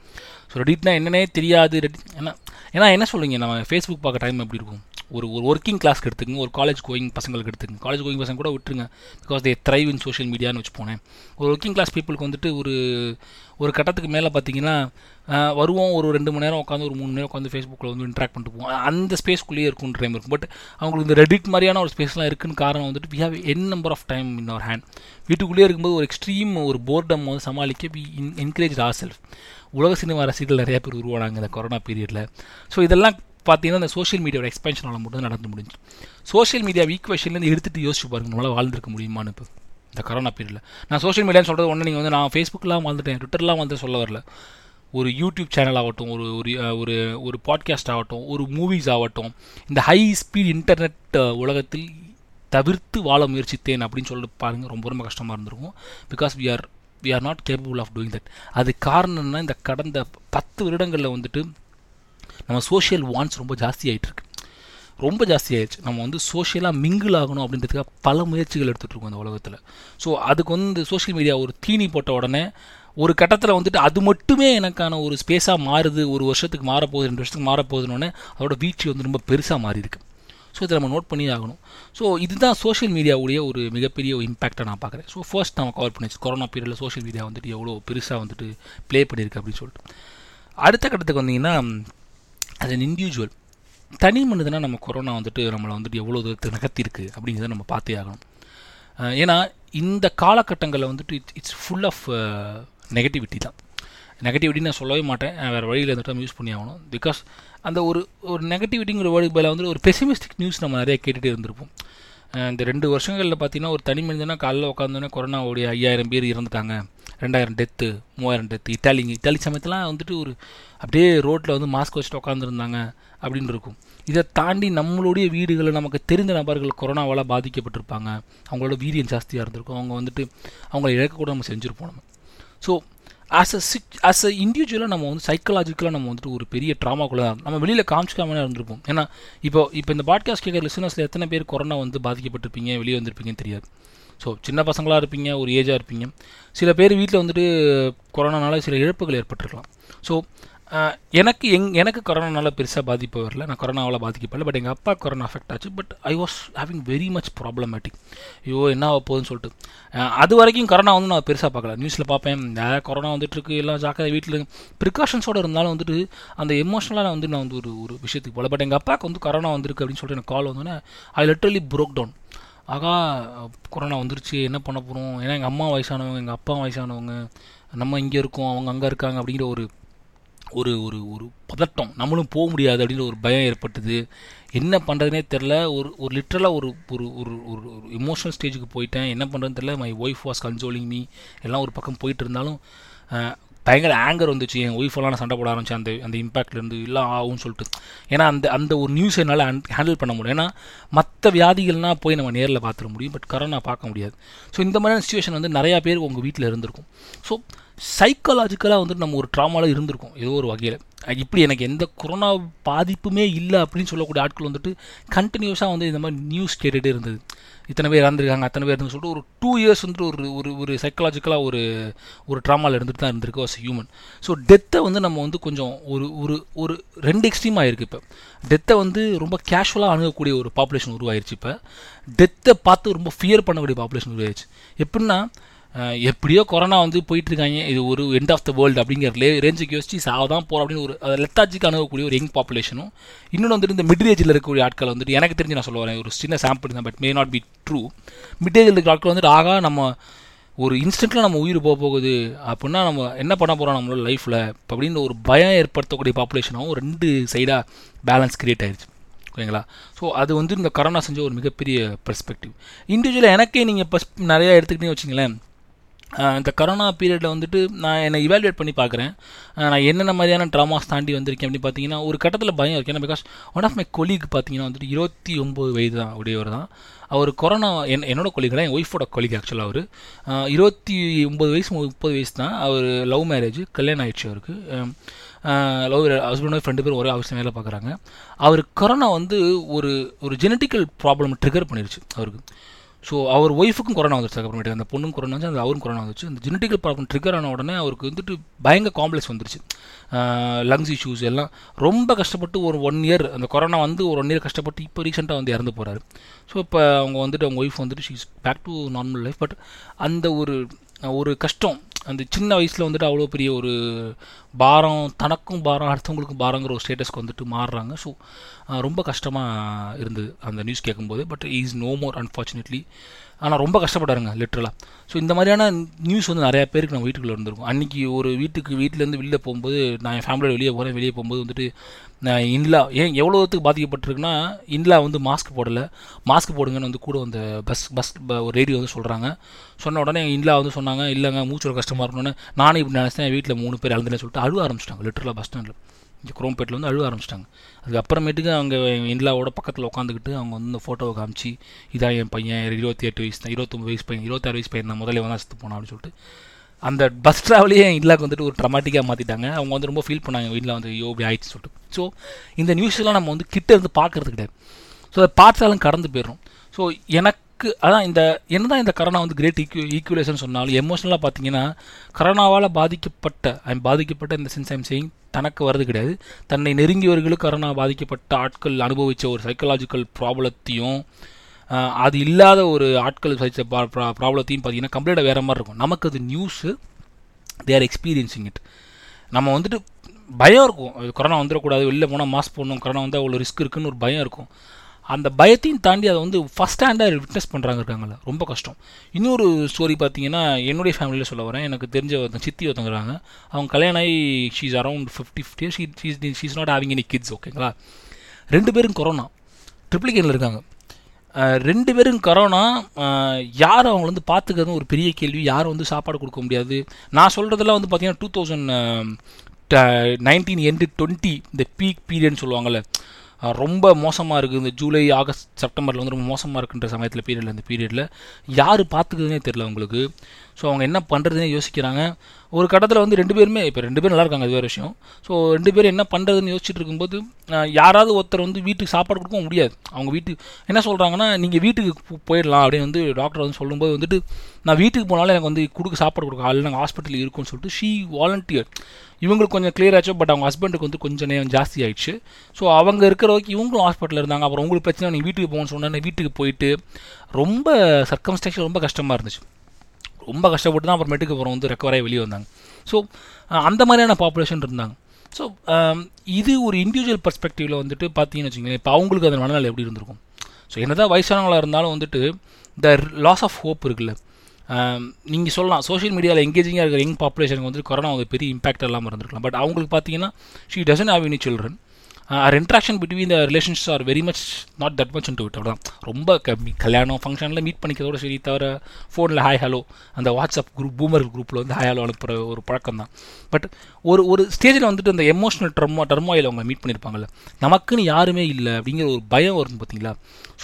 ஸோ ரெடிட்னா என்னன்னே தெரியாது. ரெடி ஏன்னா ஏன்னா என்ன சொல்லுங்க நம்ம ஃபேஸ்புக் பார்க்க டைம் எப்படி இருக்கும்? ஒரு ஒரு ஒர்க்கிங் கிளாஸ்க்கு எடுத்துக்கங்க ஒரு காலேஜ் கோயிங் பசங்களுக்கு எடுத்துக்கங்க. காலேஜ் கோயிங் பசங்க கூட விட்டுருங்க. Because they thrive in social மீடியான்னு வச்சு போனேன். ஒரு ஒர்க்கிங் கிளாஸ் பீப்புளுக்கு வந்துட்டு ஒரு ஒரு கட்டத்துக்கு மேலே பார்த்தீங்கன்னா வருவோம் ஒரு ரெண்டு மணி நேரம் உட்காந்து ஒரு மூணு நேரம் உட்காந்து ஃபேஸ்புக்கில் வந்து இன்ட்ராக்ட் பண்ணிட்டு போவோம். அந்த ஸ்பேஸ்க்குள்ளேயே இருக்கும் டைம் இருக்கும். பட் அவங்களுக்கு இந்த ரெடிட் மாதிரியான ஒரு ஸ்பேஸ்லாம் இருக்குன்னு காரணம் வந்துட்டு we have n number of time in our hand வீட்டுக்குள்ளேயே இருக்கும்போது ஒரு எக்ஸ்ட்ரீம் ஒரு போர்டம் வந்து சமாளிக்க we in encourage our self உலக சினிமா ரசிகர்கள் நிறைய பேர் உருவானாங்க இந்த கொரோனா பீரியடில் ஸோ இதெல்லாம் பார்த்தீங்கன்னா இந்த சோஷியல் மீடியாவோட எக்ஸ்பென்ஷனால் மட்டும் நடந்து முடிஞ்சு. சோஷியல் மீடியா ஈக்குவேஷன்லேருந்து எடுத்துகிட்டு யோசிச்சு பாருங்க நம்மளால் வாழ்ந்துருக்க முடியுமான்னு இப்போ இந்த கொரோனா பீரியடில் நான் சோஷியல் மீடியான்னு சொல்கிறது ஒன்று நீங்கள் வந்து நான் ஃபேஸ்புக்கெலாம் வாழ்ந்துட்டேன் ட்விட்டர்லாம் வந்து சொல்ல வரல. ஒரு யூடியூப் சேனல் ஆகட்டும் ஒரு ஒரு ஒரு ஒரு பாட்காஸ்ட் ஆகட்டும் ஒரு மூவிஸ் ஆகட்டும் இந்த ஹை ஸ்பீட் இன்டர்நெட் உலகத்தில் தவிர்த்து வாழ முயற்சித்தேன் அப்படின்னு சொல்லிட்டு பாருங்கள் ரொம்ப ரொம்ப கஷ்டமாக இருந்திருக்கும். Because we are we are not capable of doing that அது காரணம் இந்த கடந்த பத்து வருடங்களில் வந்துட்டு நம்ம சோஷியல் வான்ஸ் ரொம்ப ஜாஸ்தி ஆகிட்டுருக்கு ரொம்ப ஜாஸ்தி ஆயிடுச்சு. நம்ம வந்து சோஷியலாக மிங்கிள் ஆகணும் அப்படின்றதுக்காக பல முயற்சிகள் எடுத்துகிட்டு இருக்கோம் உலகத்தில். ஸோ அதுக்கு வந்து சோஷியல் மீடியா ஒரு தீனி போட்ட உடனே ஒரு கட்டத்தில் வந்துட்டு அது மட்டுமே எனக்கான ஒரு ஸ்பேஸாக மாறுது. ஒரு வருஷத்துக்கு மாறப்போகுது ரெண்டு வருஷத்துக்கு மாறப்போகுதுன்னு அதோட வீழ்ச்சி வந்து ரொம்ப பெருசாக மாறி இருக்குது ஸோ இதை நம்ம நோட் பண்ணி ஆகணும் ஸோ இதுதான் சோஷியல் மீடியாவுடைய ஒரு மிகப்பெரிய ஒரு இம்பாக்டை நான் பார்க்குறேன். ஸோ ஃபர்ஸ்ட் நம்ம கவர் பண்ணிச்சு கொரோனா பீரியடில் சோஷியல் மீடியா வந்துட்டு எவ்வளோ பெருசாக வந்துட்டு ப்ளே பண்ணியிருக்கு அப்படின்னு சொல்லிட்டு. அடுத்த கட்டத்துக்கு வந்தீங்கன்னா அது அன் இண்டிவிஜுவல் தனி மனிதனாக நம்ம கொரோனா வந்துட்டு நம்மளை வந்துட்டு எவ்வளோ தூரத்துக்கு நகர்த்திருக்கு அப்படிங்கிறத நம்ம பார்த்தே ஆகணும். ஏன்னா இந்த காலகட்டங்களில் வந்துட்டு it's it's full of negativity தான். நெகட்டிவிட்டி நான் சொல்லவே மாட்டேன். வேறு வழியில் இருந்துட்டு யூஸ் பண்ணி ஆகணும் பிகாஸ் அந்த ஒரு ஒரு நெகட்டிவிட்டிங்கிற வேர்டுக்கு பதிலாக வந்து ஒரு பெசிமிஸ்டிக் நியூஸ் நம்ம நிறைய கேட்டுகிட்டே இருந்திருப்போம். இந்த ரெண்டு வருஷங்களில் பார்த்தீங்கன்னா ஒரு தனி மனிதனா காலைல உட்காந்தோன்னே கொரோனாவுடைய ஐயாயிரம் பேர் இறந்துட்டாங்க. ரெண்டாயிரம் டெத்து மூவாயிரம் டெத்து இட்டாலிங்க இட்டாலி சமயத்தெலாம் வந்துட்டு ஒரு அப்படியே ரோட்டில் வந்து மாஸ்க் வச்சுட்டு உட்காந்துருந்தாங்க அப்படின்னு இருக்கும். இதை தாண்டி நம்மளுடைய வீடுகளில் நமக்கு தெரிந்த நபர்கள் கொரோனாவால் பாதிக்கப்பட்டிருப்பாங்க. அவங்களோட வீரியம் ஜாஸ்தியாக இருந்திருக்கும். அவங்க வந்துட்டு அவங்கள இழக்க கூட நம்ம செஞ்சுருப்போம் நம்ம. So as a sick as a இண்டிவிஜுவலாக நம்ம வந்து சைக்கலாஜிக்கலாக நம்ம வந்துட்டு ஒரு பெரிய ட்ராமாக்குள்ளே நம்ம வெளியில் காமிச்சிக்காமலே இருந்திருப்போம். ஏன்னா இப்போ இப்போ இந்த பாட்காஸ்ட் கேட்குற லிசனர்ஸில் எத்தனை பேர் கொரோனா வந்து பாதிக்கப்பட்டிருப்பீங்க வெளியே வந்திருப்பீங்கன்னு தெரியாது. ஸோ சின்ன பசங்களாக இருப்பீங்க ஒரு ஏஜாக இருப்பீங்க. சில பேர் வீட்டில் வந்துட்டு கொரோனானால சில இழப்புகள் ஏற்பட்டிருக்கலாம். ஸோ எனக்கு எங் எனக்கு கொரோனானால பெருசாக பாதிப்பு வரல. நான் கொரோனாவால் பாதிக்கப்படல. பட் எங்கள் அப்பா கொரோனா அஃபெக்ட் ஆச்சு. But I was having very much problematic ஐயோ என்ன ஆக போகுதுன்னு சொல்லிட்டு. அது வரைக்கும் கொரோனா வந்து நான் பெருசாக பார்க்கல. நியூஸில் பார்ப்பேன். "ஆ, கொரோனா வந்துட்டுருக்கு எல்லாம் ஜாக்கிரதை வீட்டில் ப்ரிகாஷன்ஸோடு இருந்தாலும் வந்துட்டு அந்த எமோஷனலாக வந்து நான் வந்து ஒரு ஒரு விஷயத்துக்கு போகல. பட் எங்கள் அப்பாவுக்கு வந்து கொரோனா வந்திருக்கு அப்படின்னு சொல்லிட்டு எனக்கு கால் வந்தோன்னே ஐ லிட்டரலி ப்ரோக் டவுன் ஆகா கொரோனா வந்துருச்சு. என்ன பண்ண போகிறோம் ஏன்னா எங்கள் அம்மா வயசானவங்க எங்கள் அப்பா வயசானவங்க நம்ம இங்கே இருக்கோம். அவங்க அங்கே இருக்காங்க அப்படிங்கிற ஒரு ஒரு ஒரு ஒரு பதட்டம். நம்மளும் போக முடியாது அப்படின்ற ஒரு பயம் ஏற்பட்டது. என்ன பண்ணுறதுனே தெரில ஒரு ஒரு லிட்ரலாக ஒரு ஒரு ஒரு ஒரு ஒரு இமோஷனல் ஸ்டேஜுக்கு போயிட்டேன். என்ன பண்ணுறதுன்னு தெரில my wife was consoling me எல்லாம் ஒரு பக்கம் போயிட்டு இருந்தாலும் பயங்கர ஆங்கர் வந்துச்சு. என் ஒய்ஃபெல்லாம் நான் சண்டை போட ஆரம்பிச்சேன். அந்த அந்த இம்பேக்ட்லேருந்து எல்லாம் ஆகும்னு சொல்லிட்டு. ஏன்னா அந்த அந்த ஒரு நியூஸ் என்னால் ஹேண்டில் பண்ண முடியும் ஏன்னா மற்ற வியாதிகள்னால் போய் நம்ம நேரில் பார்த்துட முடியும். பட் கரோனா பார்க்க முடியாது. ஸோ இந்த மாதிரியான சுச்சுவேஷன் வந்து நிறையா பேர் உங்கள் வீட்டில் இருந்திருக்கும். ஸோ சைக்காலாஜிக்கலாக வந்துட்டு நம்ம ஒரு ட்ராமாவில் இருந்திருக்கோம் ஏதோ ஒரு வகையில். இப்படி எனக்கு எந்த கொரோனா பாதிப்புமே இல்லை அப்படின்னு சொல்லக்கூடிய ஆட்கள் வந்துட்டு கண்டினியூஸாக வந்து இந்த மாதிரி நியூஸ் கேட்டுகிட்டே இருந்தது. இத்தனை பேர் இறந்துருக்காங்க அத்தனை பேர் இருந்து சொல்லிட்டு ஒரு டூ இயர்ஸ் வந்துட்டு ஒரு ஒரு ஒரு சைக்காலாஜிக்கலாக ஒரு ஒரு ட்ராமாவில் இருந்துட்டு தான் இருந்திருக்கு வாஸ் ஹியூமன் ஸோ டெத்தை வந்து நம்ம வந்து கொஞ்சம் ஒரு ஒரு ஒரு ரெண்டு எக்ஸ்ட்ரீம் ஆகிருக்கு இப்போ. டெத்தை வந்து ரொம்ப கேஷுவலாக அணுகக்கூடிய ஒரு பாப்புலேஷன் உருவாயிருச்சு இப்போ. டெத்தை பார்த்து ரொம்ப ஃபியர் பண்ணக்கூடிய பாப்புலேஷன் உருவாயிருச்சு. எப்படின்னா எப்படியோ கொரோனா வந்து போயிட்டு இருக்காங்க இது ஒரு எண்ட் ஆஃப் த வேர்ல்டு அப்படிங்கிற லே ரேஞ்சுக்கு யோசிச்சு சாவ தான் போகிறோம் அப்படின்னு ஒரு லெத்தாஜிக்கு அணுகக்கூடிய ஒரு யங் பாப்புலேஷனும் இன்னொன்று வந்துட்டு இந்த மிட் ஏஜில் இருக்கக்கூடிய ஆட்கள் வந்துட்டு எனக்கு தெரிஞ்சு நான் சொல்ல வரேன் ஒரு சின்ன சாம்பிள் தான் but may not be true mid ஏஜில் இருக்கிற ஆட்கள் வந்துட்டு ஆகா நம்ம ஒரு இன்ஸ்டன்ட்டில் நம்ம உயிர் போக போகுது அப்படின்னா நம்ம என்ன பண்ண போகிறோம் நம்மளோட லைஃப்பில் அப்படின்னு ஒரு பயம் ஏற்படுத்தக்கூடிய பாப்புலேஷனாகவும் ரெண்டு சைடாக பேலன்ஸ் கிரியேட் ஆயிடுச்சு ஓகேங்களா ஸோ அது வந்து இந்த கரோனா செஞ்ச ஒரு மிகப்பெரிய பெர்ஸ்பெக்டிவ் இண்டிவிஜுவலாக எனக்கே நீங்கள் பஸ் நிறையா எடுத்துக்கிட்டே வச்சிங்களேன் இந்த கரோனா பீரியடில் வந்துட்டு நான் என்னை இவாலுவேட் பண்ணி பார்க்குறேன். நான் என்னென்ன மாதிரியான ட்ராமாஸ் தாண்டி வந்திருக்கேன் அப்படின்னு பார்த்தீங்கன்னா ஒரு கட்டத்தில் பயம் இருக்கு. ஏன்னா because one of my colleague பார்த்தீங்கன்னா வந்துட்டு இருபத்தி ஒம்பது வயது தான் உடையவர் தான் அவர் கொரோனா என் என்னோட கொலீக் தான் என் ஒய்ஃபோட கொலீக் ஆக்சுவலாக அவர். இருபத்தி ஒம்பது வயசு முப்பது வயசு தான் அவர் லவ் மேரேஜ் கல்யாணம் ஆயிடுச்சு அவருக்கு. லவ் ஹஸ்பண்ட் ஒய்ஃப் ரெண்டு பேரும் ஒரே அவசியம் வேலை பார்க்குறாங்க. அவர் கொரோனா வந்து ஒரு ஒரு ஜெனட்டிக்கல் ப்ராப்ளம் ட்ரிகர் பண்ணிருச்சு அவருக்கு. ஸோ அவர் ஒய்ஃபுக்கும் கொரோனா வந்துருச்சு அப்புறமேட்டு அந்த பொண்ணும் கொரோனா வந்து அந்த அவரும் கொரோனா வந்துச்சு அந்த ஜெனட்டிக்கல் ப்ராப்ளம் ட்ரிகர் ஆன உடனே அவருக்கு வந்துட்டு பயங்கர காம்ப்ளெக்ஸ் வந்துருச்சு. லங்ஸ் இஷ்யூஸ் எல்லாம். ரொம்ப கஷ்டப்பட்டு ஒரு ஒன் இயர் அந்த கொரோனா வந்து ஒரு ஒன் இயர் கஷ்டப்பட்டு இப்போ ரீசெண்டாக வந்து இறந்து போகிறாரு ஸோ இப்போ அவங்க வந்துட்டு அவங்க ஒய்ஃப் வந்துட்டு she's back to normal life but அந்த ஒரு ஒரு கஷ்டம். அந்த சின்ன வயசில் வந்துட்டு அவ்வளோ பெரிய ஒரு பாரம் தனக்கும் பாரம் அடுத்தவங்களுக்கும் பாரங்கிற ஒரு ஸ்டேட்டஸ்க்கு வந்துட்டு மாறுறாங்க. ஸோ ரொம்ப கஷ்டமாக இருந்தது அந்த நியூஸ் கேட்கும்போது. But is no more unfortunately ஆனால் ரொம்ப கஷ்டப்பட்டாருங்க லிட்ரலாக ஸோ இந்த மாதிரியான நியூஸ் வந்து நிறையா பேருக்கு நான் வீட்டுக்குள்ளே இருந்திருக்கும். அன்றைக்கி ஒரு வீட்டுக்கு வீட்டிலேருந்து வெளியில் போகும்போது நான் என் ஃபேமிலியோட வெளியே போகிறேன் வெளியே போகும்போது வந்துட்டு நான் இன்லா ஏன் எவ்வளோத்துக்கு பாதிக்கப்பட்டிருக்குன்னா இன்லா வந்து மாஸ்க் போடலை. மாஸ்க் போடுங்கன்னு வந்து கூட அந்த பஸ் பஸ் ஒரு ரேடியோ வந்து சொல்கிறாங்க சொன்ன உடனே இன்லா வந்து சொன்னாங்க இல்லைங்க மூச்சு கஷ்டமாக இருக்கணும்னு. நானும் இப்படி நினச்சேன் வீட்டில் மூணு பேர் இழந்துன்னு சொல்லிட்டு அழுவ ஆரம்பிச்சிட்டாங்க லிட்டரலாக பஸ் ஸ்டாண்டில் இந்த குரோம்பேட்டில் வந்து அழுவ ஆரம்பிச்சிட்டாங்க. அதுக்கப்புறமேட்டுக்கு அவங்க இன்லாவோட பக்கத்தில் உட்காந்துக்கிட்டு அவங்க வந்து இந்த ஃபோட்டோவை காமிச்சு இதான் என் பையன் இருபத்தி எட்டு வயசு தான் இருபத்தொம்பது வயசு பையன் இருபத்தாறு வயசு பையன் தான் முதல்ல வந்து செத்து போனான் அப்படின்னு சொல்லிட்டு அந்த பஸ் ட்ராவலையே என் இல்லாக்கு வந்துட்டு ஒரு ட்ரமாட்டிக்காக மாற்றிட்டாங்க அவங்க வந்து ரொம்ப ஃபீல் பண்ணாங்க வீட்டில் வந்து ஐயோ இப்படி ஆயிடுச்சு சொல்லிட்டு. ஸோ இந்த நியூஸ்லாம் நம்ம வந்து கிட்ட இருந்து பார்க்கறது கிடையாது. ஸோ அதை பார்த்தாலும் கடந்து போயிடும் ஸோ எனக்கு அதான் இந்த என்னதான் இந்த கரோனா வந்து கிரேட் ஈக்யூ ஈக்குவலேஷன் சொன்னாலும் எமோஷனலாக பார்த்தீங்கன்னா கரோனாவால் பாதிக்கப்பட்ட ஐம் பாதிக்கப்பட்ட இந்த சென்ஸ் ஐம் சேயிங் தனக்கு வர்றது கிடையாது. தன்னை நெருங்கியவர்களுக்கு கரோனா பாதிக்கப்பட்ட ஆட்கள் அனுபவித்த ஒரு சைக்கலாஜிக்கல் ப்ராப்ளத்தையும் அது இல்லாத ஒரு ஆட்கள் சைச்ச ப்ராப்ளத்தையும் பார்த்தீங்கன்னா கம்ப்ளீட்டாக வேறு மாதிரி இருக்கும். நமக்கு அது news they are experiencing it நம்ம வந்துட்டு பயம் இருக்கும். கொரோனா வந்துடக்கூடாது வெளில போனால் மாஸ்க் போடணும் கொரோனா வந்து அவ்வளோ ரிஸ்க் இருக்குன்னு ஒரு பயம் இருக்கும். அந்த பயத்தையும் தாண்டி அதை வந்து ஃபஸ்ட் ஹேண்டாக விட்னஸ் பண்ணுறாங்க இருக்காங்கல்ல ரொம்ப கஷ்டம். இன்னொரு ஸ்டோரி பார்த்தீங்கன்னா என்னுடைய ஃபேமிலியில் சொல்ல வரேன். எனக்கு தெரிஞ்ச ஒருத்தங்க சித்தி ஒருத்தங்கிறாங்க அவங்க கல்யாணம் ஆகி she's around fifty fifty she she's she's not having any kids ஓகேங்களா ரெண்டு பேரும் கொரோனா ட்ரிப்ளிகேனில் இருக்காங்க. ரெண்டு பேரும் கொரோனா யார் அவங்கள வந்து பார்த்துக்கிறது ஒரு பெரிய கேள்வி. யாரும் வந்து சாப்பாடு கொடுக்க முடியாது? நான் சொல்கிறதெல்லாம் வந்து பார்த்தீங்கன்னா two thousand nineteen and twenty இந்த பீக் பீரியட்னு சொல்லுவாங்கள்ல ரொம்ப மோசமாக இருக்குது இந்த ஜூலை ஆகஸ்ட் செப்டம்பரில் வந்து ரொம்ப மோசமாக இருக்குன்ற சமயத்தில் பீரியடில் அந்த பீரியடில் யார் பார்த்துக்குதுன்னே தெரில அவங்களுக்கு. ஸோ அவங்க என்ன பண்ணுறதுனே யோசிக்கிறாங்க. ஒரு கட்டத்தில் வந்து ரெண்டு பேருமே இப்போ ரெண்டு பேரும் நல்லா இருக்காங்க அது வேறு விஷயம். ஸோ ரெண்டு பேரும் என்ன பண்ணுறதுன்னு யோசிச்சுட்டு இருக்கும்போது யாராவது ஒருத்தர் வந்து வீட்டுக்கு சாப்பாடு கொடுக்க முடியாது. அவங்க வீட்டுக்கு என்ன சொல்கிறாங்கன்னா நீங்கள் வீட்டுக்கு போயிடலாம் அப்படின்னு வந்து டாக்டர் வந்து சொல்லும்போது வந்துட்டு நான் வீட்டுக்கு போனாலும் எனக்கு வந்து கொடுக்க சாப்பாடு கொடுக்க ஆள் நாங்கள் ஹாஸ்பிட்டலில் இருக்கும்னு சொல்லிட்டு ஷீ வாலண்டியர் இவங்களுக்கு கொஞ்சம் கிளியர் ஆச்சு பட் அவங்க ஹஸ்பண்டுக்கு வந்து கொஞ்சம் நேரம் ஜாஸ்தி ஆயிடுச்சு. ஸோ அவங்க இருக்கிற வரைக்கும் இவங்களும் ஹாஸ்பிட்டலில் இருந்தாங்க. அப்புறம் உங்களுக்கு பிரச்சனை நீங்கள் வீட்டுக்கு போகணும்னு சொன்னேன் வீட்டுக்கு போயிட்டு ரொம்ப சர்க்கம்ஸ்டேஷன் ரொம்ப கஷ்டமாக இருந்துச்சு. ரொம்ப கஷ்டப்பட்டு தான் அப்புறமேட்டுக்கு அப்புறம் வந்து ரெக்கவராகி வெளியே வந்தாங்க. ஸோ அந்த மாதிரியான பாப்புலேஷன் இருந்தாங்க. ஸோ இது ஒரு இண்டிவிஜுவல் பர்ஸ்பெக்டிவில் வந்துட்டு பார்த்தீங்கன்னு வச்சுக்கோங்களேன் இப்போ அவங்களுக்கு அந்த மனநிலை எப்படி இருந்திருக்கும்? ஸோ என்னதான் வயசானவங்களாக இருந்தாலும் வந்துட்டு இந்த லாஸ் ஆஃப் ஹோப் இருக்குல்ல. நீங்கள் சொல்லலாம் சோஷியல் மீடியாவில் எங்கேஜிங்காக இருக்கிற யங் பாப்புலேஷனுக்கு வந்துட்டு கொரோனா வந்து பெரிய இம்பாக்ட் இல்லாமல் இருந்திருக்கலாம். பட் அவங்களுக்கு பார்த்தீங்கன்னா she doesn't have any children or interaction between the relations are very much not that much into with அவ்வளோதான் ரொம்ப கம்மி கல்யாணம் ஃபங்க்ஷனில் மீட் பண்ணிக்கிறதோட சரி தவிர ஃபோனில் ஹாய் ஹலோ அந்த வாட்ஸ்அப் குரூப் பூமர் குரூப்பில் வந்து ஹாய் ஹலோ அனுப்புகிற ஒரு பழக்கம் தான் பட் ஒரு ஒரு ஸ்டேஜில் வந்துட்டு அந்த எமோஷனல் டர்மோ டர்மாயில் அவங்க மீட் பண்ணியிருப்பாங்கல்ல நமக்குன்னு யாருமே இல்லை அப்படிங்கிற ஒரு பயம் வரும் பார்த்தீங்களா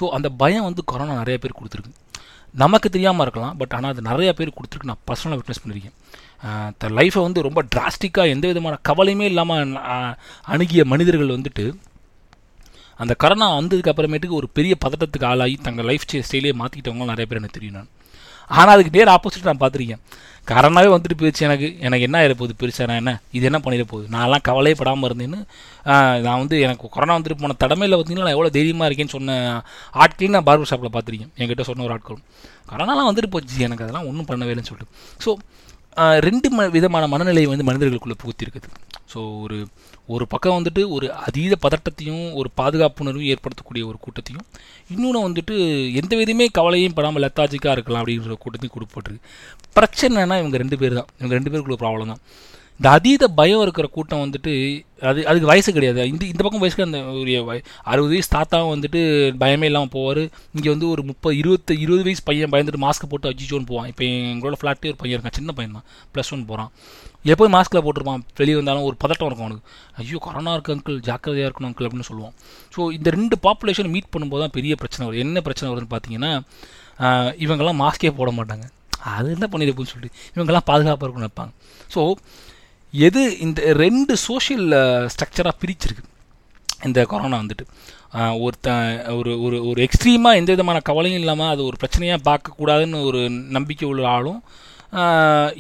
ஸோ அந்த பயம் வந்து கொரோனா நிறைய பேர் கொடுத்துருக்கு. நமக்கு தெரியாமல் இருக்கலாம் பட் ஆனால் அது நிறைய பேர் கொடுத்துருக்கு. நான் பர்சனலாக விட்னஸ் பண்ணியிருக்கேன் த லைஃப்பை வந்து ரொம்ப டிராஸ்டிக்காக எந்த விதமான கவலையுமே இல்லாமல் அணுகிய மனிதர்கள் வந்துட்டு அந்த கரோனா வந்ததுக்கு அப்புறமேட்டுக்கு ஒரு பெரிய பதட்டத்துக்கு ஆளாகி தங்கள் லைஃப் ஸ்டைலே மாற்றிக்கிட்டவங்களும் நிறைய பேர் எனக்கு தெரியும் நான். ஆனால் அதுக்கு நேர் ஆப்போசிட் நான் பார்த்துருக்கேன். கரோனாவே வந்துட்டு போயிடுச்சு எனக்கு. எனக்கு என்ன ஆகிட போகுது பெருசாக நான் என்ன? இது என்ன பண்ணிட போகுது? நான்லாம் கவலையே படாமல் இருந்தேன்னு நான் வந்து எனக்கு கொரோனா வந்துட்டு போன தடமையில் பார்த்தீங்கன்னா நான் எவ்வளோ தைரியமாக இருக்கேன்னு சொன்ன ஆட்களையும் நான் பார்பர் ஷாப்பில் பார்த்துருக்கேன். என்கிட்ட சொன்ன ஒரு ஆட்களும். கொரோனாலாம் வந்துட்டு போச்சு. எனக்கு அதெல்லாம் ஒன்றும் பண்ணவே இல்லைன்னு சொல்லிட்டு. ஸோ ரெண்டு ம விதமான மனநிலையை வந்து மனிதர்களுக்குள்ளே புகுத்திருக்குது. ஸோ ஒரு ஒரு பக்கம் வந்துட்டு ஒரு அதீத பதட்டத்தையும் ஒரு பாதுகாப்புணர்வும் ஏற்படுத்தக்கூடிய ஒரு கூட்டத்தையும் இன்னொன்று வந்துட்டு எந்த விதமே கவலையும் படாமல் லெத்தாஜிக்காக இருக்கலாம் அப்படிங்கிற கூட்டத்தையும் கொடுப்பட்டுருக்கு பிரச்சனைனா இவங்க ரெண்டு பேர் தான். இவங்க ரெண்டு பேருக்குள்ள ப்ராப்ளம் தான். இந்த அதீத பயம் இருக்கிற கூட்டம் வந்துட்டு அது அதுக்கு வயசு கிடையாது. இந்த இந்த பக்கம் வயசுக்கு அந்த ஒரு அறுபது வயசு தாத்தாவும் வந்துட்டு பயமே இல்லாமல் போவார். இங்கே வந்து ஒரு முப்பது இருபத்து இருபது வயசு பையன் பயந்துட்டு மாஸ்க் போட்டு அஜிச்சோன்னு போவான். இப்போ எங்களோட ஃப்ளாட்டே ஒரு பையன் இருக்கான் சின்ன பையன் தான். ப்ளஸ் ஒன் போகிறான் எப்போயும் மாஸ்கில் போட்டிருப்பான்? வெளியே வந்தாலும் ஒரு பதட்டம் இருக்கும் அவனுக்கு. ஐயோ கொரோனா இருக்கு அங்கிள் ஜாக்கிரதையாக இருக்கணும் அங்கிள் அப்படின்னு சொல்லுவான். ஸோ இந்த ரெண்டு பாப்புலேஷன் மீட் பண்ணும்போது தான் பெரிய பிரச்சனை வரும் என்ன பிரச்சனை வருதுன்னு பார்த்தீங்கன்னா இவங்கெல்லாம் மாஸ்கே போட மாட்டாங்க. அது என்ன பண்ணிடுப்புன்னு சொல்லிட்டு இவங்கெல்லாம் பாதுகாப்பாக இருக்கணும் நினைப்பாங்க. ஸோ எது இந்த ரெண்டு சோஷியல் ஸ்ட்ரக்சராக பிரிச்சிருக்கு. இந்த கொரோனா வந்துட்டு. ஒருத்த ஒரு ஒரு ஒரு எக்ஸ்ட்ரீமாக எந்த விதமான கவலையும் இல்லாமல் அது ஒரு பிரச்சனையாக பார்க்கக்கூடாதுன்னு ஒரு நம்பிக்கை உள்ள ஆளும்.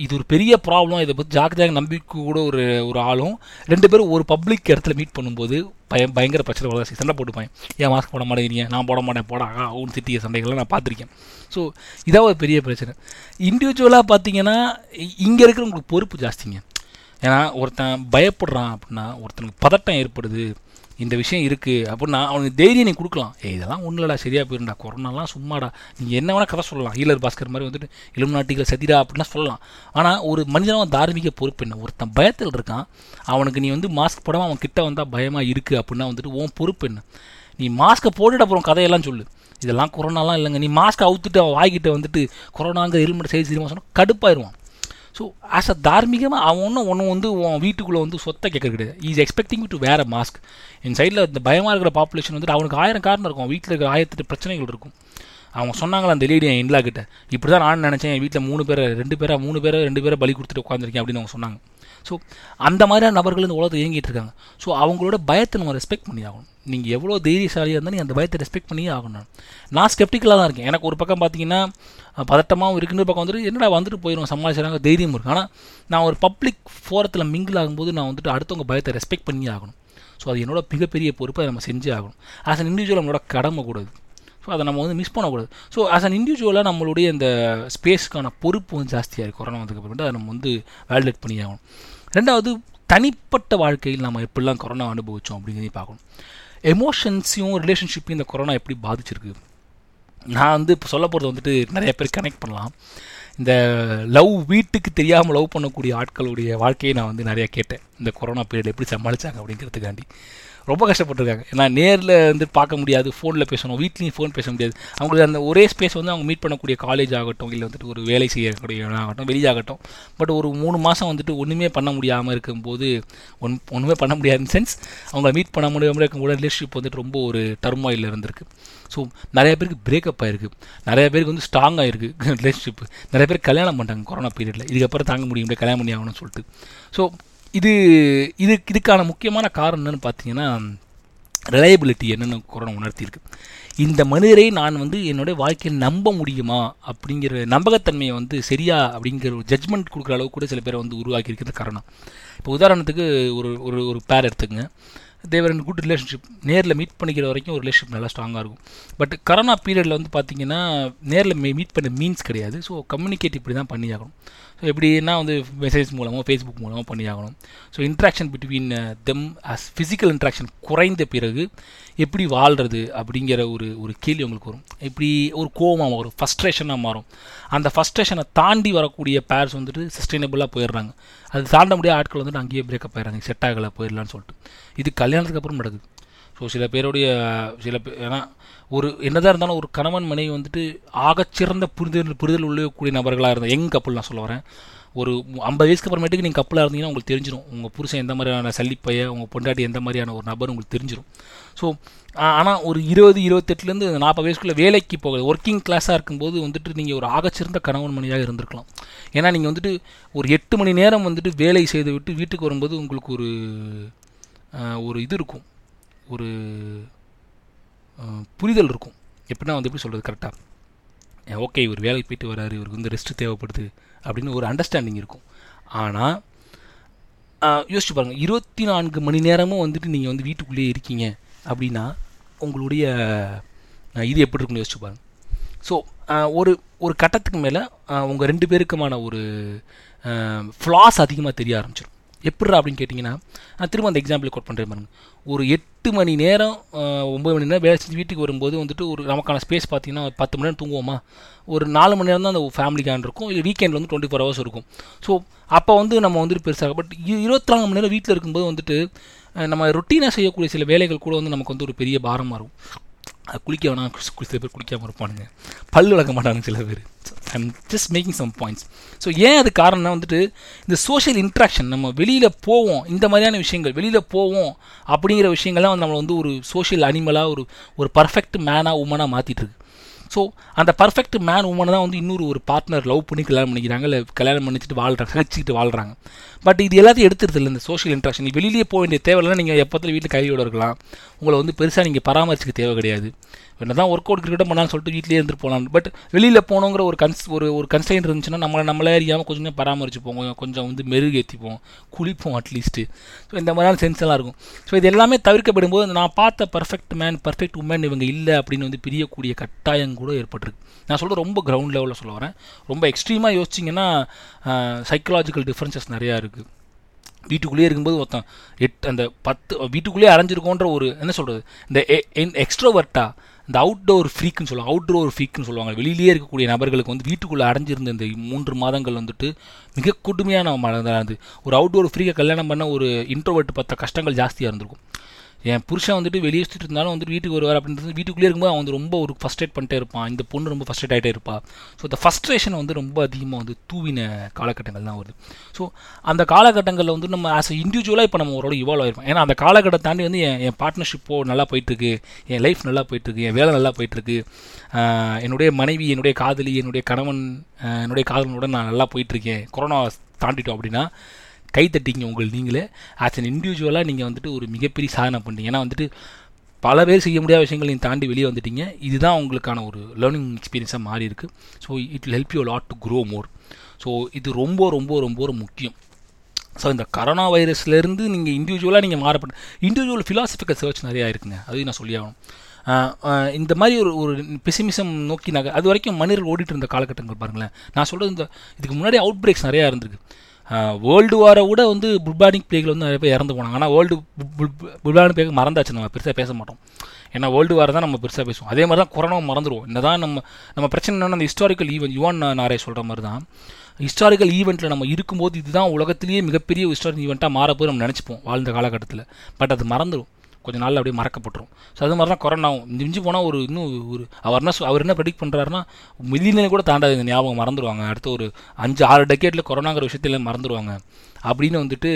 இது ஒரு பெரிய ப்ராப்ளம் இதை பற்றி ஜாக்கிரதையாக நம்பிக்கை கூட ஒரு ஒரு ஆளும். ரெண்டு பேரும் ஒரு பப்ளிக் இடத்துல மீட் பண்ணும்போது பயம் பயங்கர பிரச்சனை வளர்ச்சி சண்டை போட்டுப்பேன் ஏன் மாஸ்க் போட மாட்டேங்கிறீங்க? நான் போட மாட்டேன். போடா அவன் திட்டிய சண்டைகள்லாம் நான் பார்த்துருக்கேன். ஸோ இதான் ஒரு பெரிய பிரச்சனை. இண்டிவிஜுவலாக பார்த்தீங்கன்னா இங்கே இருக்கிறவங்களுக்கு பொறுப்பு ஜாஸ்திங்க. ஏன்னா ஒருத்தன் பயப்படுறான் அப்படின்னா ஒருத்தனுக்கு பதட்டம் ஏற்படுது இந்த விஷயம் இருக்குது அப்படின்னா அவனுக்கு தைரியம் நீ கொடுக்கலாம். ஏ இதெல்லாம் ஒன்றும் இல்லடா சரியாக போயிருந்தா கொரோனாலாம் சும்மாடா. நீங்கள் என்ன வேணால் கதை சொல்லலாம். ஈலர் பாஸ்கர் மாதிரி வந்துட்டு இளம் நாட்டிகள் சதிடா அப்படின்னா சொல்லலாம். ஆனால் ஒரு மனிதனவன் தார்மீக பொறுப்பு என்ன? ஒருத்தன் பயத்தில் இருக்கான். அவனுக்கு நீ வந்து மாஸ்க் போடாமல் அவன் கிட்ட வந்தால் பயமாக இருக்குது அப்படின்னா வந்துட்டு உன் பொறுப்பு என்ன? நீ மாஸ்க்கை போட்டுட்டு அப்புறம் கதையெல்லாம் சொல்லு. இதெல்லாம் கொரோனாலாம் இல்லைங்க. நீ மாஸ்க் அவுத்துட்டு அவன் வாய்கிட்ட வந்துட்டு கொரோனாங்க ஹெல்மெட் செய்து தெரியுமா சொன்னால் கடுப்பாயிருவான். ஸோ ஆஸ் அ தார்மீகமாக அவன் ஒன்றும் ஒன்று வந்து உன் வீட்டுக்குள்ளே வந்து சொத்தை கேட்கறது கிடையாது. இஸ் எக்ஸ்பெக்டிங் டு வேற மாஸ்க் என் சைடில் இந்த பயமாக இருக்கிற பாப்புலேஷன் வந்துட்டு அவனுக்கு ஆயிரம் காரணம் இருக்கும். வீட்டில் இருக்கிற ஆயிரத்தெட்டு பிரச்சனைகள் இருக்கும். அவங்க சொன்னாங்களா அந்த லேடி என் இன்லா கிட்ட? இப்படி தான் நான் நினச்சேன். என் வீட்டில் மூணு பேரை ரெண்டு பேரை மூணு பேரை ரெண்டு பேரை பலி கொடுத்துட்டு உட்காந்துருக்கேன் அப்படின்னு அவங்க சொன்னாங்க. ஸோ அந்த மாதிரியான நபர்கள் இந்த உலகத்தை இயங்கிட்டு இருக்காங்க. ஸோ அவங்களோட பயத்தை நம்ம ரெஸ்பெக்ட் பண்ணி ஆகணும். நீங்கள் எவ்வளோ தைரியசாலியாக இருந்தால் நீ அந்த பயத்தை ரெஸ்பெக்ட் பண்ணியே ஆகணும். நான் ஸ்கெப்டிக்கலாக தான் இருக்கேன். எனக்கு ஒரு பக்கம் பார்த்தீங்கன்னா பதட்டமாகவும் இருக்குன்னு பக்கம் வந்துட்டு என்னடா வந்துட்டு போயிடும் சமாளிச்சாங்க தைரியம் இருக்கு. ஆனால் நான் ஒரு பப்ளிக் ஃபோரத்தில் மிங்கிள் ஆகும்போது நான் வந்துட்டு அடுத்தவங்க பயத்தை ரெஸ்பெக்ட் பண்ணி ஆகணும். ஸோ அது என்னோட மிகப்பெரிய பொறுப்பை அதை நம்ம செஞ்சே ஆகணும். ஆஸ் அன் இண்டிவிஜுவல் நம்மளோட கடமை கூடாது ஸோ அதை நம்ம வந்து மிஸ் பண்ணக்கூடாது. ஸோ ஆஸ் அன் இண்டிவிஜுவலாக நம்மளுடைய இந்த ஸ்பேஸ்க்கான பொறுப்பு வந்து ஜாஸ்தியாக இருக்குது கொரோனா வந்ததுக்கு அப்புறமேட்டு அதை நம்ம வந்து வேலிடேட் பண்ணி ஆகணும். ரெண்டாவது தனிப்பட்ட வாழ்க்கையில் நம்ம எப்படிலாம் கொரோனா அனுபவித்தோம் அப்படிங்கிறதையும் பார்க்கணும். எமோஷன்ஸையும் ரிலேஷன்ஷிப்பையும் இந்த கொரோனா எப்படி பாதிச்சிருக்கு? நான் வந்து இப்போ சொல்ல போகிறது வந்துட்டு நிறைய பேர் கனெக்ட் பண்ணலாம். இந்த லவ் வீட்டுக்கு தெரியாமல் லவ் பண்ணக்கூடிய ஆட்களுடைய வாழ்க்கையை நான் வந்து நிறையா கேட்டேன். இந்த கொரோனா பீரியட் எப்படி சமாளித்தாங்க அப்படிங்கிறதுக்காண்டி. ரொம்ப கஷ்டப்பட்டுருக்காங்க. ஏன்னா நேரில் வந்து பார்க்க முடியாது ஃபோனில் பேசணும் வீட்லேயும் ஃபோன் பேச முடியாது. அவங்களுக்கு அந்த ஒரே ஸ்பேஸ் வந்து அவங்க மீட் பண்ணக்கூடிய காலேஜ் ஆகட்டும் இல்லை வந்துட்டு ஒரு வேலை செய்யக்கூடிய ஆகட்டும் வெளியாகட்டும் பட் ஒரு மூணு மாதம் வந்துட்டு ஒன்றுமே பண்ண முடியாமல் இருக்கும்போது ஒன் ஒன்றுமே பண்ண முடியாத சென்ஸ் அவங்கள மீட் பண்ண முடியாமல் இருக்கும்போது ரிலேஷன்ஷிப் வந்துட்டு ரொம்ப ஒரு டர்மாயில் இருந்திருக்கு. ஸோ நிறைய பேருக்கு பிரேக்கப் ஆயிருக்கு. நிறைய பேருக்கு வந்து ஸ்ட்ராங் ஆயிருக்கு <laughs> ரிலேஷன்ஷிப் நிறைய பேர் கல்யாணம் பண்ணுறாங்க கொரோனா பீரியடில் இதுக்கப்புறம் தாங்க முடியும் கல்யாணம் பண்ணி ஆகணும்னு சொல்லிட்டு. ஸோ இது இது இதுக்கான முக்கியமான காரணம் என்னென்னு பார்த்தீங்கன்னா ரிலையபிலிட்டி என்னென்னு கொரோனா உணர்த்தியிருக்கு. இந்த மனிதரை நான் வந்து என்னுடைய வாழ்க்கையில் நம்ப முடியுமா அப்படிங்கிற நம்பகத்தன்மையை வந்து சரியா அப்படிங்கிற ஒரு ஜட்மெண்ட் கொடுக்குற அளவுக்கு கூட சில பேரை வந்து உருவாக்கி இருக்கிறது காரணம். இப்போ உதாரணத்துக்கு ஒரு ஒரு ஒரு பேர் எடுத்துக்கங்க. They were and good relationship நேரில் மீட் பண்ணிக்கிற வரைக்கும் ஒரு ரிலேஷன்ஷிப் நல்லா ஸ்ட்ராங்காக இருக்கும். பட் கரோனா பீரியடில் வந்து பார்த்திங்கன்னா நேரில் மீட் பண்ண மீன்ஸ் கிடையாது. ஸோ கம்யூனிகேட் இப்படி தான் பண்ணி ஆகணும் ஸோ எப்படின்னா வந்து மெசேஜ் மூலமாக ஃபேஸ்புக் மூலமாக பண்ணியாகணும். So interaction between them as physical interaction குறைந்த பிறகு எப்படி வாழ்கிறது அப்படிங்கிற ஒரு ஒரு கேள்வி உங்களுக்கு வரும். இப்படி ஒரு கோவமாக வரும் ஃபஸ்ட்ரேஷனாக மாறும். அந்த ஃபஸ்ட்ரேஷனை தாண்டி வரக்கூடிய பேர்ஸ் வந்துட்டு சஸ்டைனபிளாக போயிடுறாங்க. அது தாண்ட முடியாத ஆட்கள் வந்துட்டு அங்கேயே பிரேக்கப் ஆயிடுறாங்க. செட் ஆகலை போயிடலான்னு சொல்லிட்டு. இது கல்யாணத்துக்கு அப்புறம் நடக்குது. ஸோ சில பேருடைய சில பேர் ஏன்னா ஒரு என்னதான் இருந்தாலும் ஒரு கணவன் மனைவி வந்துட்டு ஆகச்சிறந்த புரிதல் புரிதல் உள்ளக்கூடிய நபர்களாக இருந்தால் எங் கப்பல் நான் சொல்ல வரேன். ஒரு ஐம்பது வயசுக்கு அப்புறமேட்டுக்கு நீங்கள் கப்பலாக இருந்தீங்கன்னா உங்களுக்கு தெரிஞ்சிடும் உங்கள் புருஷன் எந்த மாதிரியான சல்லிப்பைய உங்கள் பொண்டாட்டி எந்த மாதிரியான ஒரு நபர் உங்களுக்கு தெரிஞ்சிடும் ஸோ ஆனால் ஒரு இருபது இருபத்தெட்டுலேருந்து நாற்பது வயசுக்குள்ளே வேலைக்கு போகுது ஒர்க்கிங் கிளாஸாக இருக்கும்போது வந்துட்டு நீங்கள் ஒரு ஆகச்சிறந்த கணவன் மணியாக இருந்திருக்கலாம். ஏன்னா நீங்கள் வந்துட்டு ஒரு எட்டு மணி நேரம் வந்துட்டு வேலை செய்து விட்டு வீட்டுக்கு வரும்போது உங்களுக்கு ஒரு ஒரு இது இருக்கும். ஒரு புரிதல் இருக்கும். எப்படின்னா வந்து எப்படி சொல்கிறது கரெக்டாக ஓகே இவர் வேலைக்கு போயிட்டு வராரு இவருக்கு வந்து ரெஸ்ட் தேவைப்படுது அப்படின்னு ஒரு அண்டர்ஸ்டாண்டிங் இருக்கும். ஆனால் யோசிச்சு பாருங்கள் இருபத்தி நான்கு மணி நேரமும் வந்துட்டு நீங்கள் வந்து வீட்டுக்குள்ளேயே இருக்கீங்க அப்படின்னா உங்களுடைய இது எப்படி இருக்குன்னு யோசிச்சு பாருங்கள் ஸோ ஒரு ஒரு கட்டத்துக்கு மேலே உங்கள் ரெண்டு பேருக்குமான ஒரு ஃப்ளாஸ் அதிகமாக தெரிய ஆரம்பிச்சிடும் எப்படிரா அப்படின்னு கேட்டிங்கன்னா நான் திரும்ப அந்த எக்ஸாம்பிள் கோட் பண்ணுறேன் பாருங்க. ஒரு எட்டு மணி நேரம் ஒம்பது மணி நேரம் வேலை செஞ்சு வீட்டுக்கு வரும்போது வந்துட்டு ஒரு நமக்கான ஸ்பேஸ் பார்த்தீங்கன்னா பத்து மணி நேரம் தூங்குவோமா? ஒரு நாலு மணி நேரம் தான் அந்த ஃபேமிலிக்கான இருக்கும். இல்லை வீக்கெண்டில் வந்து டுவெண்ட்டி ஃபோர் ஹவர்ஸ் இருக்கும். ஸோ அப்போ வந்து நம்ம வந்துட்டு பெருசாக பட் இருபத்தி நாலு மணி நேரம் வீட்டில் இருக்கும்போது வந்துட்டு நம்ம ரொட்டீனாக செய்யக்கூடிய சில வேலைகள் கூட வந்து நமக்கு வந்து ஒரு பெரிய பாரமாக இருக்கும். குளிக்க வேணாம் சில பேர் குளிக்காமல் இருப்பானுங்க. பல் விளக்க மாட்டானுங்க சில பேர். I'm just making some points so ஏன் அது காரணம்னா வந்துட்டு இந்த சோஷியல் இன்ட்ராக்ஷன் நம்ம வெளியில் போவோம் இந்த மாதிரியான விஷயங்கள் வெளியில் போவோம் அப்படிங்கிற விஷயங்கள்லாம் வந்து நம்மளை வந்து ஒரு சோஷியல் அனிமலாக ஒரு ஒரு பர்ஃபெக்ட் மேனாக உமனாக மாற்றிட்டுருக்கு ஸோ அந்த பர்ஃபெக்ட் மேன் உமனை தான் வந்து இன்னொரு ஒரு பார்ட்னர் லவ் பண்ணி கல்யாணம் பண்ணிக்கிறாங்க இல்லை கல்யாணம் பண்ணிச்சுட்டு வாழ்கிறாங்க சகிச்சுக்கிட்டு வாழ்கிறாங்க பட் இது எல்லாத்தையும் எடுத்துருது இல்லை இந்த சோஷியல் இன்ட்ராக்ஷன் வெளியிலேயே போக வேண்டிய தேவையில்லை நீங்கள் எப்போத்துல வீட்டில் கையோடு இருக்கலாம். உங்களை வந்து பெருசாக நீங்கள் பராமரிச்சிக்க தேவை கிடையாது. என்ன தான் ஒர்க் அவுட் கிரிக்கெட் பண்ணான்னு சொல்லிட்டு வீட்டிலே இருந்துட்டு போகலாம். பட் வெளியில் போகணுங்கிற ஒரு கன்ஸ் ஒரு ஒரு கன்ஸ்டைன் இருந்துச்சுன்னா நம்மளை நம்மளே அறியாமல் கொஞ்சம் பராமரிச்சுப்போம். கொஞ்சம் கொஞ்சம் வந்து மெருகேற்றிப்போம் குளிப்போம் அட்லீஸ்ட்டு ஸோ இந்த மாதிரியான சென்ஸ் எல்லாம் இருக்கும். ஸோ இது எல்லாமே தவிர்க்கப்படும் போது நான் பார்த்த பர்ஃபெக்ட் மேன் பர்ஃபெக்ட் உமன் இவங்க இல்லை அப்படின்னு வந்து பிரியக்கூடிய கட்டாயம் கூட ஏற்பட்டிருக்கு. நான் சொல்கிறது ரொம்ப கிரவுண்ட் லெவலில் சொல்ல வரேன். ரொம்ப எக்ஸ்ட்ரீமாக யோசிச்சிங்கன்னா சைக்கலாஜிக்கல் டிஃப்ரென்சஸ் நிறையா இருக்குது வீட்டுக்குள்ளேயே இருக்கும்போது ஒருத்தன் எட் அந்த பத்து வீட்டுக்குள்ளேயே அரைஞ்சிருக்கோன்ற ஒரு என்ன சொல்கிறது இந்த எக்ஸ்ட்ரோவர்ட்டா இந்த அவுட்டோர் ஃப்ரீக்குன்னு சொல்லுவாங்க அவுட்டோர் ஃப்ரீக்குன்னு சொல்லுவாங்க. வெளியிலேயே இருக்கக்கூடிய நபர்களுக்கு வந்து வீட்டுக்குள்ளே அடைஞ்சிருந்த இந்த மூன்று மாதங்கள் வந்துட்டு மிக கொடுமையான மழை ஒரு அவுட்டோர் ஃப்ரீக்கை கல்யாணம் பண்ண ஒரு இன்ட்ரோவர்ட் பார்த்த கஷ்டங்கள் ஜாஸ்தியாக இருந்திருக்கும். என் புருஷன் வந்துட்டு வெளியே சுற்றிட்டு இருந்தாலும் வந்துட்டு வீட்டுக்கு வருவார் அப்படின்றது வீட்டுக்குள்ளே இருக்கும்போது அவன் வந்து ரொம்ப ஒரு ஃபஸ்ட்ரேட் பண்ணிட்டே இருப்பான். இந்த பொண்ணு ரொம்ப ஃபஸ்ட்ரேட் ஆகிட்டே இருப்பாள் ஸோ இந்த ஃபஸ்ட்ரேஷன் வந்து ரொம்ப அதிகமாக வந்து தூவின காலகட்டங்கள் தான் வருது. ஸோ அந்த காலகட்டங்களில் வந்து நம்ம ஆஸ் அ இண்டிவிஜுவலாக இப்போ நம்ம ஓரோட இவால்வ் ஆயிருப்போம். ஏன்னா அந்த காலகட்டத்தை தாண்டி வந்து என் என் பார்ட்னர்ஷிப்போ நல்லா போயிட்டுருக்கு. என் லைஃப் நல்லா போயிட்டுருக்கு. என் வேலை நல்லா போயிட்டுருக்கு. என்னுடைய மனைவி என்னுடைய காதலி என்னுடைய கணவன் என்னுடைய காதலனோட நான் நல்லா போயிட்டுருக்கேன். கொரோனா தாண்டிட்டோம் அப்படின்னா கை தட்டிங்க உங்கள் நீங்களே. ஆஸ் அன் இண்டிவிஜுவலாக நீங்கள் வந்துட்டு ஒரு மிகப்பெரிய சாதனை பண்ணுறீங்க ஏன்னா வந்துட்டு பல பேர் செய்ய முடியாத விஷயங்களையும் தாண்டி வெளியே வந்துட்டீங்க. இதுதான் உங்களுக்கான ஒரு லேர்னிங் எக்ஸ்பீரியன்ஸாக மாறி இருக்குது so it help you lot to grow more so இது ரொம்ப ரொம்ப ரொம்ப ஒரு முக்கியம். ஸோ இந்த கரோனா வைரஸ்லேருந்து நீங்கள் இண்டிவிஜுவலாக நீங்கள் மாறப்பட்ட இண்டிவிஜுவல் ஃபிலாசபிக்கல் சர்ச் நிறையா இருக்குங்க. அதையும் நான் சொல்லி ஆகணும். இந்த மாதிரி ஒரு ஒரு பெசிமிசம் நோக்கி நகை அது வரைக்கும் மனிதர்கள் ஓடிட்டு இருந்த காலகட்டங்கள் பாருங்களேன். நான் சொல்கிறது இந்த இதுக்கு முன்னாடி அவுட் பிரேக்ஸ் நிறையா இருந்திருக்கு. வேர்ல்டு வாரை விட வந்து புல்பானிக் பிளேகில் வந்து நிறைய பேர் இறந்து போனாங்க. ஆனால் வேர்ல்டு புல்பானிக் பிளேக் மறந்தாச்சு. நம்ம பெருசாக பேச மாட்டோம். ஏன்னா வேர்ல்டு வாரை தான் நம்ம பெருசாக பேசுவோம். அதே மாதிரி தான் கொரோனா மறந்துடுவோம் என்ன தான் நம்ம நம்ம பிரச்சனை என்னென்னா அந்த ஹிஸ்டாரிக்கல் ஈவெண்ட் யுவான் நாரே சொல்கிற மாதிரி தான் ஹிஸ்டாரிக்கல் ஈவெண்ட்டில் நம்ம இருக்கும்போது இதுதான் உலகத்திலேயே மிகப்பெரிய ஹிஸ்டாரிக்கல் ஈவெண்ட்டாக மாறப்போது நம்ம நினச்சிப்போம் வாழ்ந்த காலகட்டத்தில். பட் அது மறந்துடும் கொஞ்சம் நாளில் அப்படியே மறக்கப்பட்டுரும். ஸோ அது மாதிரி தான் கொரோனாவும் மிஞ்சி போனால் ஒரு இன்னும் ஒரு அவர் என்ன அவர் என்ன ப்ரெடிக்ட் பண்ணுறாருன்னா மில்லியனை கூட தாண்டாது இந்த ஞாபகம் மறந்துடுவாங்க அடுத்த ஒரு அஞ்சு ஆறு டெக்கேட்டில் கொரோனாங்கிற விஷயத்தில் மறந்துடுவாங்க அப்படின்னு வந்துட்டு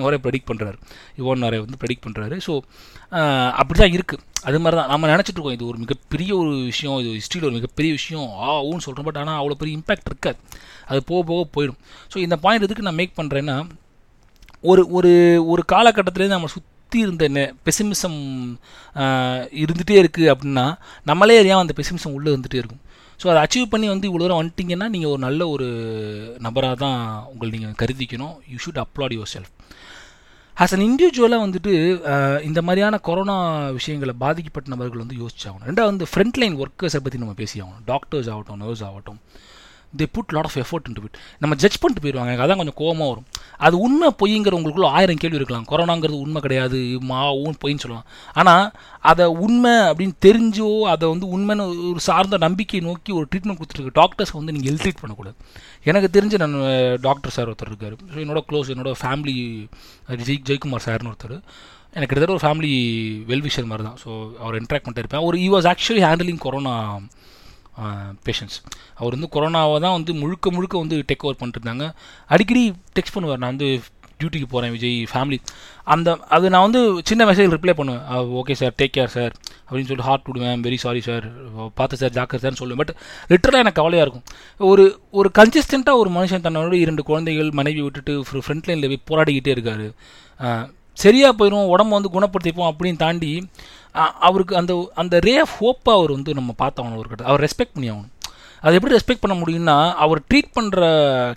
நிறைய ப்ரெடிக்ட் பண்ணுறாரு யுவன் நிறைய வந்து ப்ரெடிக்ட் பண்ணுறாரு ஸோ அப்படி தான் இருக்குது அது மாதிரி தான் நம்ம நினச்சிட்டு இருக்கோம் இது ஒரு மிகப்பெரிய ஒரு விஷயம் இது ஹிஸ்ட்ரியில் ஒரு மிகப்பெரிய விஷயம். ஆ ஊன்னு சொல்கிறோம் பட் ஆனால் அவ்வளோ பெரிய இம்பாக்ட் இருக்காது. அது போக போக போயிடும். ஸோ இந்த பாயிண்ட் எதுக்கு நான் மேக் பண்ணுறேன்னா ஒரு ஒரு ஒரு காலகட்டத்திலேருந்து நம்ம சுத் சுற்றி இருந்த நெ பெசிமிசம் இருந்துகிட்டே இருக்குது அப்படின்னா நம்மளே அறியாமல் அந்த பெசிமிசம் உள்ளே இருந்துகிட்டே இருக்கும். ஸோ அதை அச்சீவ் பண்ணி வந்து இவ்வளோ தூரம் வந்துட்டிங்கன்னா நீங்கள் ஒரு நல்ல ஒரு நபராக தான் உங்களை நீங்கள் கருதிக்கணும். You should applaud yourself as an இண்டிவிஜுவலாக வந்துட்டு இந்த மாதிரியான கொரோனா விஷயங்களை பாதிக்கப்பட்ட நபர்கள் வந்து யோசிச்சாகணும். ரெண்டாவது வந்து ஃப்ரண்ட் லைன் ஒர்க்கர்ஸை பற்றி நம்ம பேசி ஆகணும் டாக்டர்ஸ் ஆகட்டும் நர்ஸ் ஆகட்டும். They put lot of effort into it நம்ம ஜட்ஜ் பண்ணிட்டு போயிடுவாங்க எனக்கு அதான் கொஞ்சம் கோபமாக வரும். அது உண்மை பொய்ங்கிற உங்களுக்குள்ள ஆயிரம் கேள்வி இருக்கலாம். கொரோனாங்கிறது உண்மை கிடையாது. மா ஊன் பொய்ன்னு சொல்லலாம். ஆனால் அதை உண்மை அப்படின்னு தெரிஞ்சோ அதை வந்து உண்மைன்னு ஒரு சார்ந்த நம்பிக்கை நோக்கி ஒரு ட்ரீட்மெண்ட் கொடுத்துருக்கு டாக்டர்ஸ் வந்து நீங்கள் ஹெல்த் பண்ணக்கூடாது. எனக்கு தெரிஞ்ச நான் டாக்டர் சார் ஒருத்தர் இருக்கார். ஸோ என்னோட க்ளோஸ் என்னோட ஃபேமிலி ஜெய் ஜெயக்குமார் சார்னு ஒருத்தர். எனக்கு கிட்டத்தட்ட ஒரு ஃபேமிலி வெல்விஷர் மாதிரி தான். ஸோ அவர் இன்ட்ராக்ட் பண்ணிட்டு இருப்பேன். ஒரு he was actually handling corona patients அவர் வந்து கொரோனாவை தான் வந்து முழுக்க முழுக்க வந்து டேக் ஓவர் பண்ணிட்டு இருந்தாங்க அடிக்கடி டெக்ஸ்ட் பண்ணுவார் நான் வந்து டியூட்டிக்கு போகிறேன் விஜய் ஃபேமிலி அந்த அது நான் வந்து சின்ன மெசேஜ் ரிப்ளை பண்ணுவேன். Okay sir take care sir அப்படின்னு சொல்லிட்டு ஹார்ட் விடுவேன் வெரி சாரி சார் பார்த்து சார் ஜாக்கிர சார்னு சொல்லுவேன். பட் லிட்டரலாக எனக்கு கவலையாக இருக்கும். ஒரு ஒரு கன்சிஸ்டண்ட்டாக ஒரு மனுஷன் தன்னோட இரண்டு குழந்தைகள் மனைவி விட்டுட்டு ஒரு ஃப்ரண்ட் லைனில் போய் போராடிக்கிட்டே இருக்கார். சரியாக போயிடும் உடம்பு வந்து குணப்படுத்திப்போம் அப்படின்னு தாண்டி அவருக்கு அந்த அந்த ரே ஆஃப் ஹோப்பை அவர் வந்து நம்ம பார்த்தாகணும் ஒரு கட்ட அவர் ரெஸ்பெக்ட் பண்ணி ஆகணும். அது எப்படி ரெஸ்பெக்ட் பண்ண முடியும்னா அவர் ட்ரீட் பண்ணுற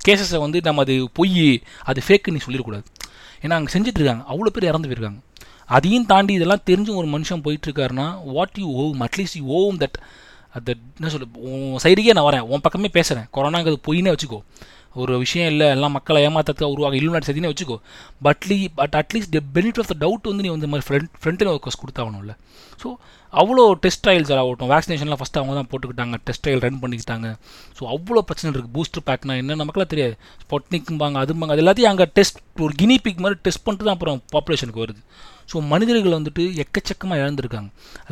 கேசஸை வந்து நம்ம அது பொய் அது ஃபேக்குன்னு சொல்லிடக்கூடாது. ஏன்னா அங்கே செஞ்சிட்ருக்காங்க அவ்வளோ பேர் இறந்து போயிருக்காங்க. அதையும் தாண்டி இதெல்லாம் தெரிஞ்சும் ஒரு மனுஷன் போயிட்டுருக்காருன்னா what you owe at least you owe that அது என்ன சொல்லு உன் சைடுக்கே நான் வரேன். உன் பக்கமே பேசுகிறேன் கொரோனாங்கிறது பொய்னே வச்சுக்கோ. ஒரு விஷயம் இல்லை எல்லாம் மக்களை ஏமாத்தத்துக்கு உருவாக இல்லுநாட்டு சதினே வச்சுக்கோ. Badly but at least benefit of the doubt வந்து நீ வந்து மாதிரி ஃப்ரெண்ட் ஃப்ரண்ட்டில் ஒர்க்கர்ஸ் கொடுத்தாகணும்ல. ஸோ அவ்வளோ டெஸ்ட் ட்ரையல்ஸ் ஆகட்டும் வேக்சினேஷன்லாம் ஃபஸ்ட்டு அவங்க தான் போட்டுக்கிட்டாங்க. டெஸ்ட் ட்ரையல் ரன் பண்ணிக்கிட்டாங்க. ஸோ அவ்வளோ பிரச்சனை இருக்குது பூஸ்டர் பேக்னா என்ன நமக்குலாம் தெரியாது. ஸ்பொட்னிக்கும்பாங்க அதும்பாங்க அது எல்லாத்தையும் அங்கே டெஸ்ட் ஒரு கினிபிக் மாதிரி டெஸ்ட் பண்ணிட்டு தான் அப்புறம் பாப்புலேஷனுக்கு வருது. ஸோ மனிதர்கள் வந்துட்டு எக்கச்சக்கமாக இழந்திருக்காங்க.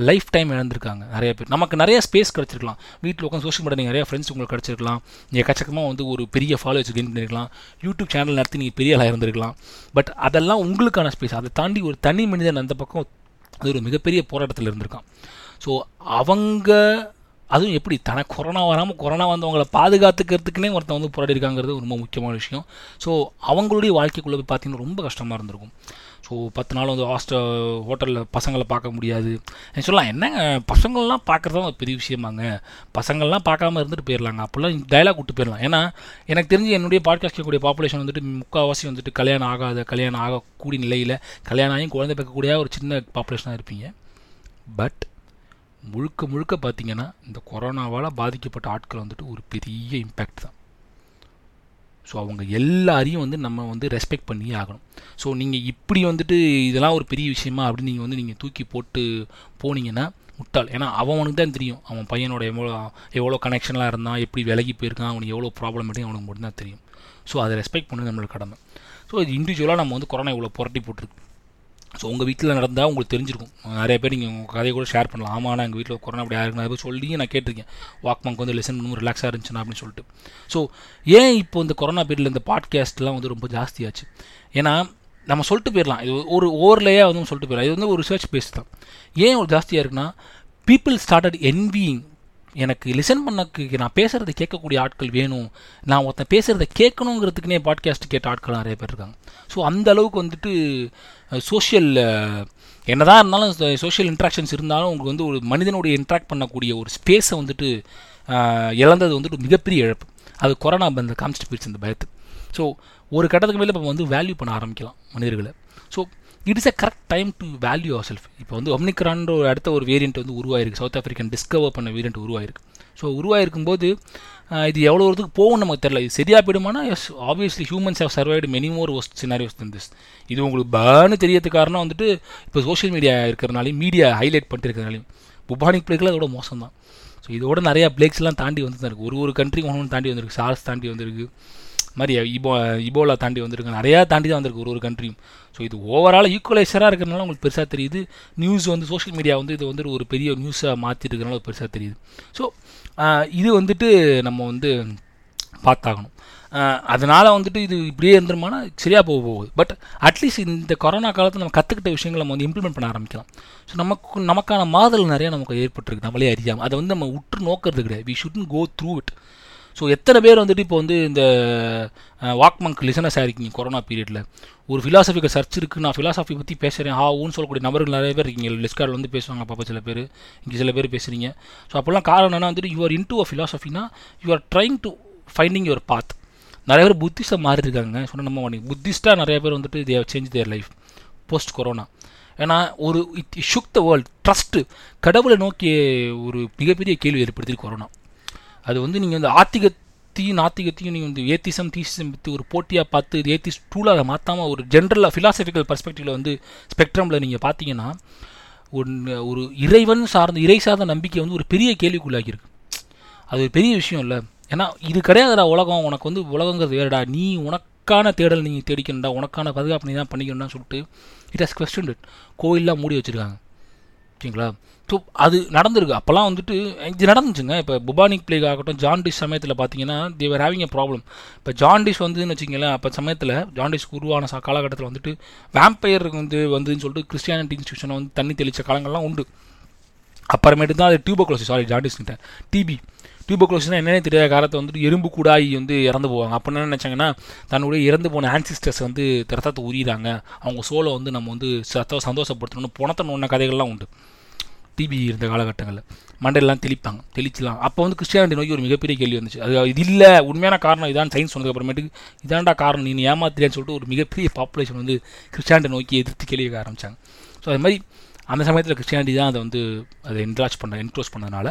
Life time இழந்திருக்காங்க. நிறைய பேர். நமக்கு நிறைய ஸ்பேஸ் கிடச்சிருக்கலாம். வீட்டில் உட்காந்து சோஷியல் மீடியா நீங்கள் நிறைய ஃப்ரெண்ட்ஸ் உங்களுக்கு கிடச்சிருக்கலாம். நீங்கள் எக்கச்சக்கமாக வந்து ஒரு பெரிய ஃபாலோவர்ஸ் கெயின் பண்ணிருக்கலாம். யூடியூப் சேனல் நடத்தி நீங்கள் பெரிய ஆளாக இருந்திருக்கலாம். பட் அதெல்லாம் உங்களுக்கான ஸ்பேஸ் அதை தாண்டி ஒரு தனி மனிதன் அந்த பக்கம் அது ஒரு மிகப்பெரிய போராட்டத்தில் இருந்திருக்கான். ஸோ அவங்க அதுவும் எப்படி தனக்கு கொரோனா வராமல் கொரோனா வந்தவங்களை பாதுகாத்துக்கிறதுக்குனே ஒருத்தன் வந்து போராடி இருக்காங்கிறது ரொம்ப முக்கியமான விஷயம். ஸோ அவங்களுடைய வாழ்க்கைக்குள்ளே போய் பார்த்தீங்கன்னா ரொம்ப கஷ்டமாக இருந்திருக்கும். ஸோ பத்து நாள் வந்து ஹாஸ்டல் ஹோட்டலில் பசங்களை பார்க்க முடியாது. சொல்லலாம் என்னங்க பசங்கள்லாம் பார்க்குறது தான் பெரிய விஷயமாங்க. பசங்கள்லாம் பார்க்காம இருந்துட்டு போயிடலாங்க. அப்போல்லாம் டைலாக் விட்டு போயிடலாம். ஏன்னா எனக்கு தெரிஞ்சு என்னுடைய பாட்காஸ்ட் கூடிய பாப்புலேஷன் வந்துட்டு முக்கால்வாசி வந்துட்டு கல்யாணம் ஆகாத கல்யாணம் ஆகக்கூடிய நிலையில் கல்யாணம் ஆகியும் குழந்தை பார்க்கக்கூடிய ஒரு சின்ன பாப்புலேஷனாக இருப்பீங்க. பட் முழுக்க முழுக்க பார்த்தீங்கன்னா இந்த கொரோனாவால் பாதிக்கப்பட்ட ஆட்கள் வந்துட்டு ஒரு பெரிய இம்பேக்ட் தான். ஸோ அவங்க எல்லாரையும் வந்து நம்ம வந்து ரெஸ்பெக்ட் பண்ணியே ஆகணும். ஸோ நீங்கள் இப்படி வந்துட்டு இதெல்லாம் ஒரு பெரிய விஷயமா அப்படின்னு நீங்கள் வந்து நீங்கள் தூக்கி போட்டு போனீங்கன்னா முட்டாள். ஏன்னா அவனுக்கு தான் தெரியும். அவன் பையனோட எவ்வளோ எவ்வளோ கனெக்ஷன்லாம் இருந்தான் எப்படி விலகி போயிருக்கான் அவனுக்கு எவ்வளோ ப்ராப்ளம் அவனுக்கு மட்டும்தான் தெரியும். ஸோ அதை ரெஸ்பெக்ட் பண்ணி நம்மளுக்கு கடமை. ஸோ இது இண்டிவிஜுவலாக நம்ம வந்து கொரோனா இவ்வளோ புரட்டி போட்டிருக்கு. ஸோ உங்கள் வீட்டில் நடந்தால் உங்களுக்கு தெரிஞ்சிருக்கும். நிறைய பேர் நீங்கள் உங்கள் கதையை கூட ஷேர் பண்ணலாம். ஆமாம் எங்கள் வீட்டில் கொரோனா அப்படி ஆயிருக்குன்னு அதை சொல்லி நான் கேட்டிருக்கேன். வாக்மங்க் வந்து லெசன் பண்ணும் ரிலாக்ஸாக இருந்துச்சுன்னா அப்படின்னு சொல்லிட்டு. ஸோ ஏன் இப்போ இந்த கொரோனா பீரியடில் இந்த பாட்காஸ்ட்லாம் வந்து ரொம்ப ஜாஸ்தியாச்சு? ஏன்னா நம்ம சொல்லிட்டு போயிடலாம் இது ஒரு ஓவர்லேயே வந்து சொல்லிட்டு போயிடலாம் இது வந்து ஒரு ரிசர்ச் பேஸ் தான். ஏன் ஒரு ஜாஸ்தியாக இருக்குன்னா பீப்புள் ஸ்டார்டட் என்வியிங் எனக்கு லிசன் பண்ணக்கு நான் பேசுகிறத கேட்கக்கூடிய ஆட்கள் வேணும். நான் ஒருத்தன் பேசுகிறத கேட்கணுங்கிறதுக்குனே பாட்காஸ்ட் கேட்ட ஆட்கள் நிறைய பேர் இருக்காங்க. ஸோ அந்த அளவுக்கு வந்துட்டு சோஷியல் என்னதான் இருந்தாலும் சோஷியல் இன்ட்ராக்ஷன்ஸ் இருந்தாலும் உங்களுக்கு வந்து ஒரு மனிதனுடைய இன்ட்ராக்ட் பண்ணக்கூடிய ஒரு ஸ்பேஸை வந்துட்டு இழந்தது வந்துட்டு மிகப்பெரிய இழப்பு. அது கொரோனா அந்த காமிச்சிட்டு போயிடுச்சு இந்த பயத்து. ஸோ ஒரு கட்டத்துக்கு மேலே இப்போ வந்து வேல்யூ பண்ண ஆரம்பிக்கலாம் மனிதர்களை. So it is a correct time to value our self இப்போ வந்து ஒம்னிக்ரான்ற ஒரு அடுத்த ஒரு வேரியண்ட் வந்து உருவாயிருக்கு. சவுத் ஆஃப்ரிக்கன் டிஸ்கவர் பண்ண வேரியண்ட் உருவாயிருக்கு. ஸோ உருவாயிருக்கும் போது இது எவ்வளோ தூரத்துக்கு போகும் நமக்கு தெரியல. இது சரியாக போயிடுமானா? Yes obviously humans have survived many more worst scenarios than this இது உங்களுக்கு பேர்னு தெரியறதுக்கு காரணம் வந்துட்டு இப்போ சோஷியல் மீடியா இருக்கிறனாலையும் மீடியா ஹைலைட் பண்ணிட்டு புபானிக் பிளேக்கில் அதோட மோசம் தான் ஸோ இதோட நிறையா பிளேக்ஸ்லாம் தாண்டி வந்து தான் இருக்குது ஒரு ஒரு கண்ட்ரி ஒன்று தாண்டி வந்திருக்கு. சார்ஸ் தாண்டி வந்திருக்கு. மாதிரி இபோ இபோலா தாண்டி வந்திருக்கு. நிறையா தாண்டி தான் வந்திருக்கு ஒரு ஒரு கண்ட்ரியும் ஸோ இது ஓவரால் ஈக்குவலைசராக இருக்கிறனால உங்களுக்கு பெருசாக தெரியுது. நியூஸ் வந்து சோஷியல் மீடியா வந்து இது வந்து ஒரு பெரிய நியூஸாக மாற்றிட்டு இருக்கிறனால பெருசாக தெரியுது. ஸோ இது வந்துட்டு நம்ம வந்து பார்த்தாகணும். அதனால் வந்துட்டு இது இப்படியே இருந்துருமானா சரியாக போக போகுது. பட் அட்லீஸ்ட் இந்த கொரோனா காலத்தில் நம்ம கற்றுக்கிட்ட விஷயங்களை நம்ம வந்து இம்ப்ளிமெண்ட் பண்ண ஆரம்பிக்கலாம். ஸோ நமக்கு நமக்கான மாதல் நிறையா நமக்கு ஏற்பட்டிருக்கு. நம்மளே அறியாமல் அதை வந்து நம்ம உற்று நோக்கிறது கிடையாது. We shouldn't go through it so எத்தனை பேர் வந்துட்டு இப்போ வந்து இந்த வாக்மங்க் லிசனஸ் ஆகிருக்கீங்க கொரோனா பீரியடில் ஒரு ஃபிலாசபிக்கல் சர்ச் இருக்குது நான் ஃபிலாசபி பற்றி பேசுகிறேன் ஆ சொல்லக்கூடிய நபர்கள் நிறைய பேர் இருக்கீங்க. லிஸ்கார்டில் வந்து பேசுவாங்க பாப்பா சில பேர். இங்கே சில பேர் பேசுகிறீங்க ஸோ அப்போல்லாம் காரணம் என்னன்னா வந்துட்டு you are in to a ஃபிலாசபினா you are trying to finding your path நிறைய பேர் புத்திஸ்டாக மாறி இருக்காங்க சொன்ன நம்ம பண்ணி புத்திஸ்டாக நிறைய பேர் வந்துட்டு they change their life post corona ஏன்னா ஒரு it shook the world trust கடவுளை நோக்கிய ஒரு மிகப்பெரிய கேள்வி ஏற்படுத்தி கொரோனா அது வந்து நீங்கள் வந்து ஆத்திகத்தையும் நாத்திகத்தையும் நீங்கள் வந்து ஏத்திசம் தீசிசம் பற்றி ஒரு போட்டியாக பார்த்து இது ஏத்திஸ் டூலாக அதை மாற்றாமல் ஒரு ஜென்ரலாக ஃபிலாசபிக்கல் பர்ஸ்பெக்டிவில் வந்து ஸ்பெக்ட்ரமில் நீங்கள் பார்த்தீங்கன்னா ஒன்று ஒரு இறைவன் சார்ந்த இறை சார்ந்த நம்பிக்கை வந்து ஒரு பெரிய கேள்விக்குள்ளாகியிருக்கு. அது ஒரு பெரிய விஷயம் இல்லை. ஏன்னா இது கிடையாதுடா உலகம் உனக்கு வந்து உலகங்கிறது வேறுடா. நீ உனக்கான தேடல் நீங்கள் தேடிக்கணும்டா உனக்கான பாதுகாப்பு நீ தான் பண்ணிக்கணும்னு சொல்லிட்டு இட் ஹஸ் கொஸ்டின் கோயிலெலாம் மூடி வச்சுருக்காங்க. ஓகேங்களா? ஸோ அது நடந்திருக்கு. அப்போல்லாம் வந்துட்டு இது நடந்துச்சுங்க. இப்போ புபானிக் பிளேக் ஆகட்டும் ஜான்டிஸ் சமயத்தில் பார்த்தீங்கன்னா they were having a problem இப்போ ஜாண்டிஸ் வந்துன்னு வச்சிங்களேன் அப்போ சமயத்தில் ஜாண்டிஸ்க்கு உருவான சா காலகட்டத்தில் வந்துட்டு வேம்பயர் வந்து வந்துன்னு சொல்லிட்டு கிறிஸ்டியானிட்டி இன்ஸ்டியூஷனை வந்து தண்ணி தெளித்த காலங்கள்லாம் உண்டு. அப்புறமேட்டு தான் அது டியூபோக்ளோசிஸ் சாரி ஜான்டிஸ்கிட்ட டிபி டியூபோக்ளோசிஸ்னால் என்னென்ன தெரியாத காலத்தை வந்துட்டு எறும்பு கூடாய் வந்து இறந்து போவாங்க. அப்போ என்ன நினச்சாங்கன்னா தன்னுடைய இறந்து போன ஆன்சிஸ்டர்ஸ் வந்து ரத்தத்தை உரியிறாங்க அவங்க சோலை வந்து நம்ம வந்து சத்தம் சந்தோஷப்படுத்தணும்னு பணத்தை நோண்ட கதைகள்லாம் உண்டு. டிபி இருந்த காலகட்டங்களில். மண்டையெல்லாம் தெளிப்பாங்க. தெளிச்சலாம். அப்போ வந்து கிறிஸ்டியானிட்டி நோக்கி ஒரு மிகப்பெரிய கேள்வி வந்துச்சு. அது இது இல்லை. உண்மையான காரணம் இதான் சயின்ஸ் சொன்னதுக்கப்புறமேட்டுக்கு இதான்டா காரணம். நீ ஏமாத்திரியான்னு சொல்லிட்டு ஒரு மிகப்பெரிய பாப்புலேஷன் வந்து கிறிஸ்டியானிட்டி நோக்கி எதிர்த்து கேள்வி ஆரம்பித்தாங்க ஸோ அது மாதிரி அந்த சமயத்தில் கிறிஸ்டியானிட்டி தான் அதை வந்து அதை என்க்ராச் பண்ண என்க்ளோஸ் பண்ணதுனால.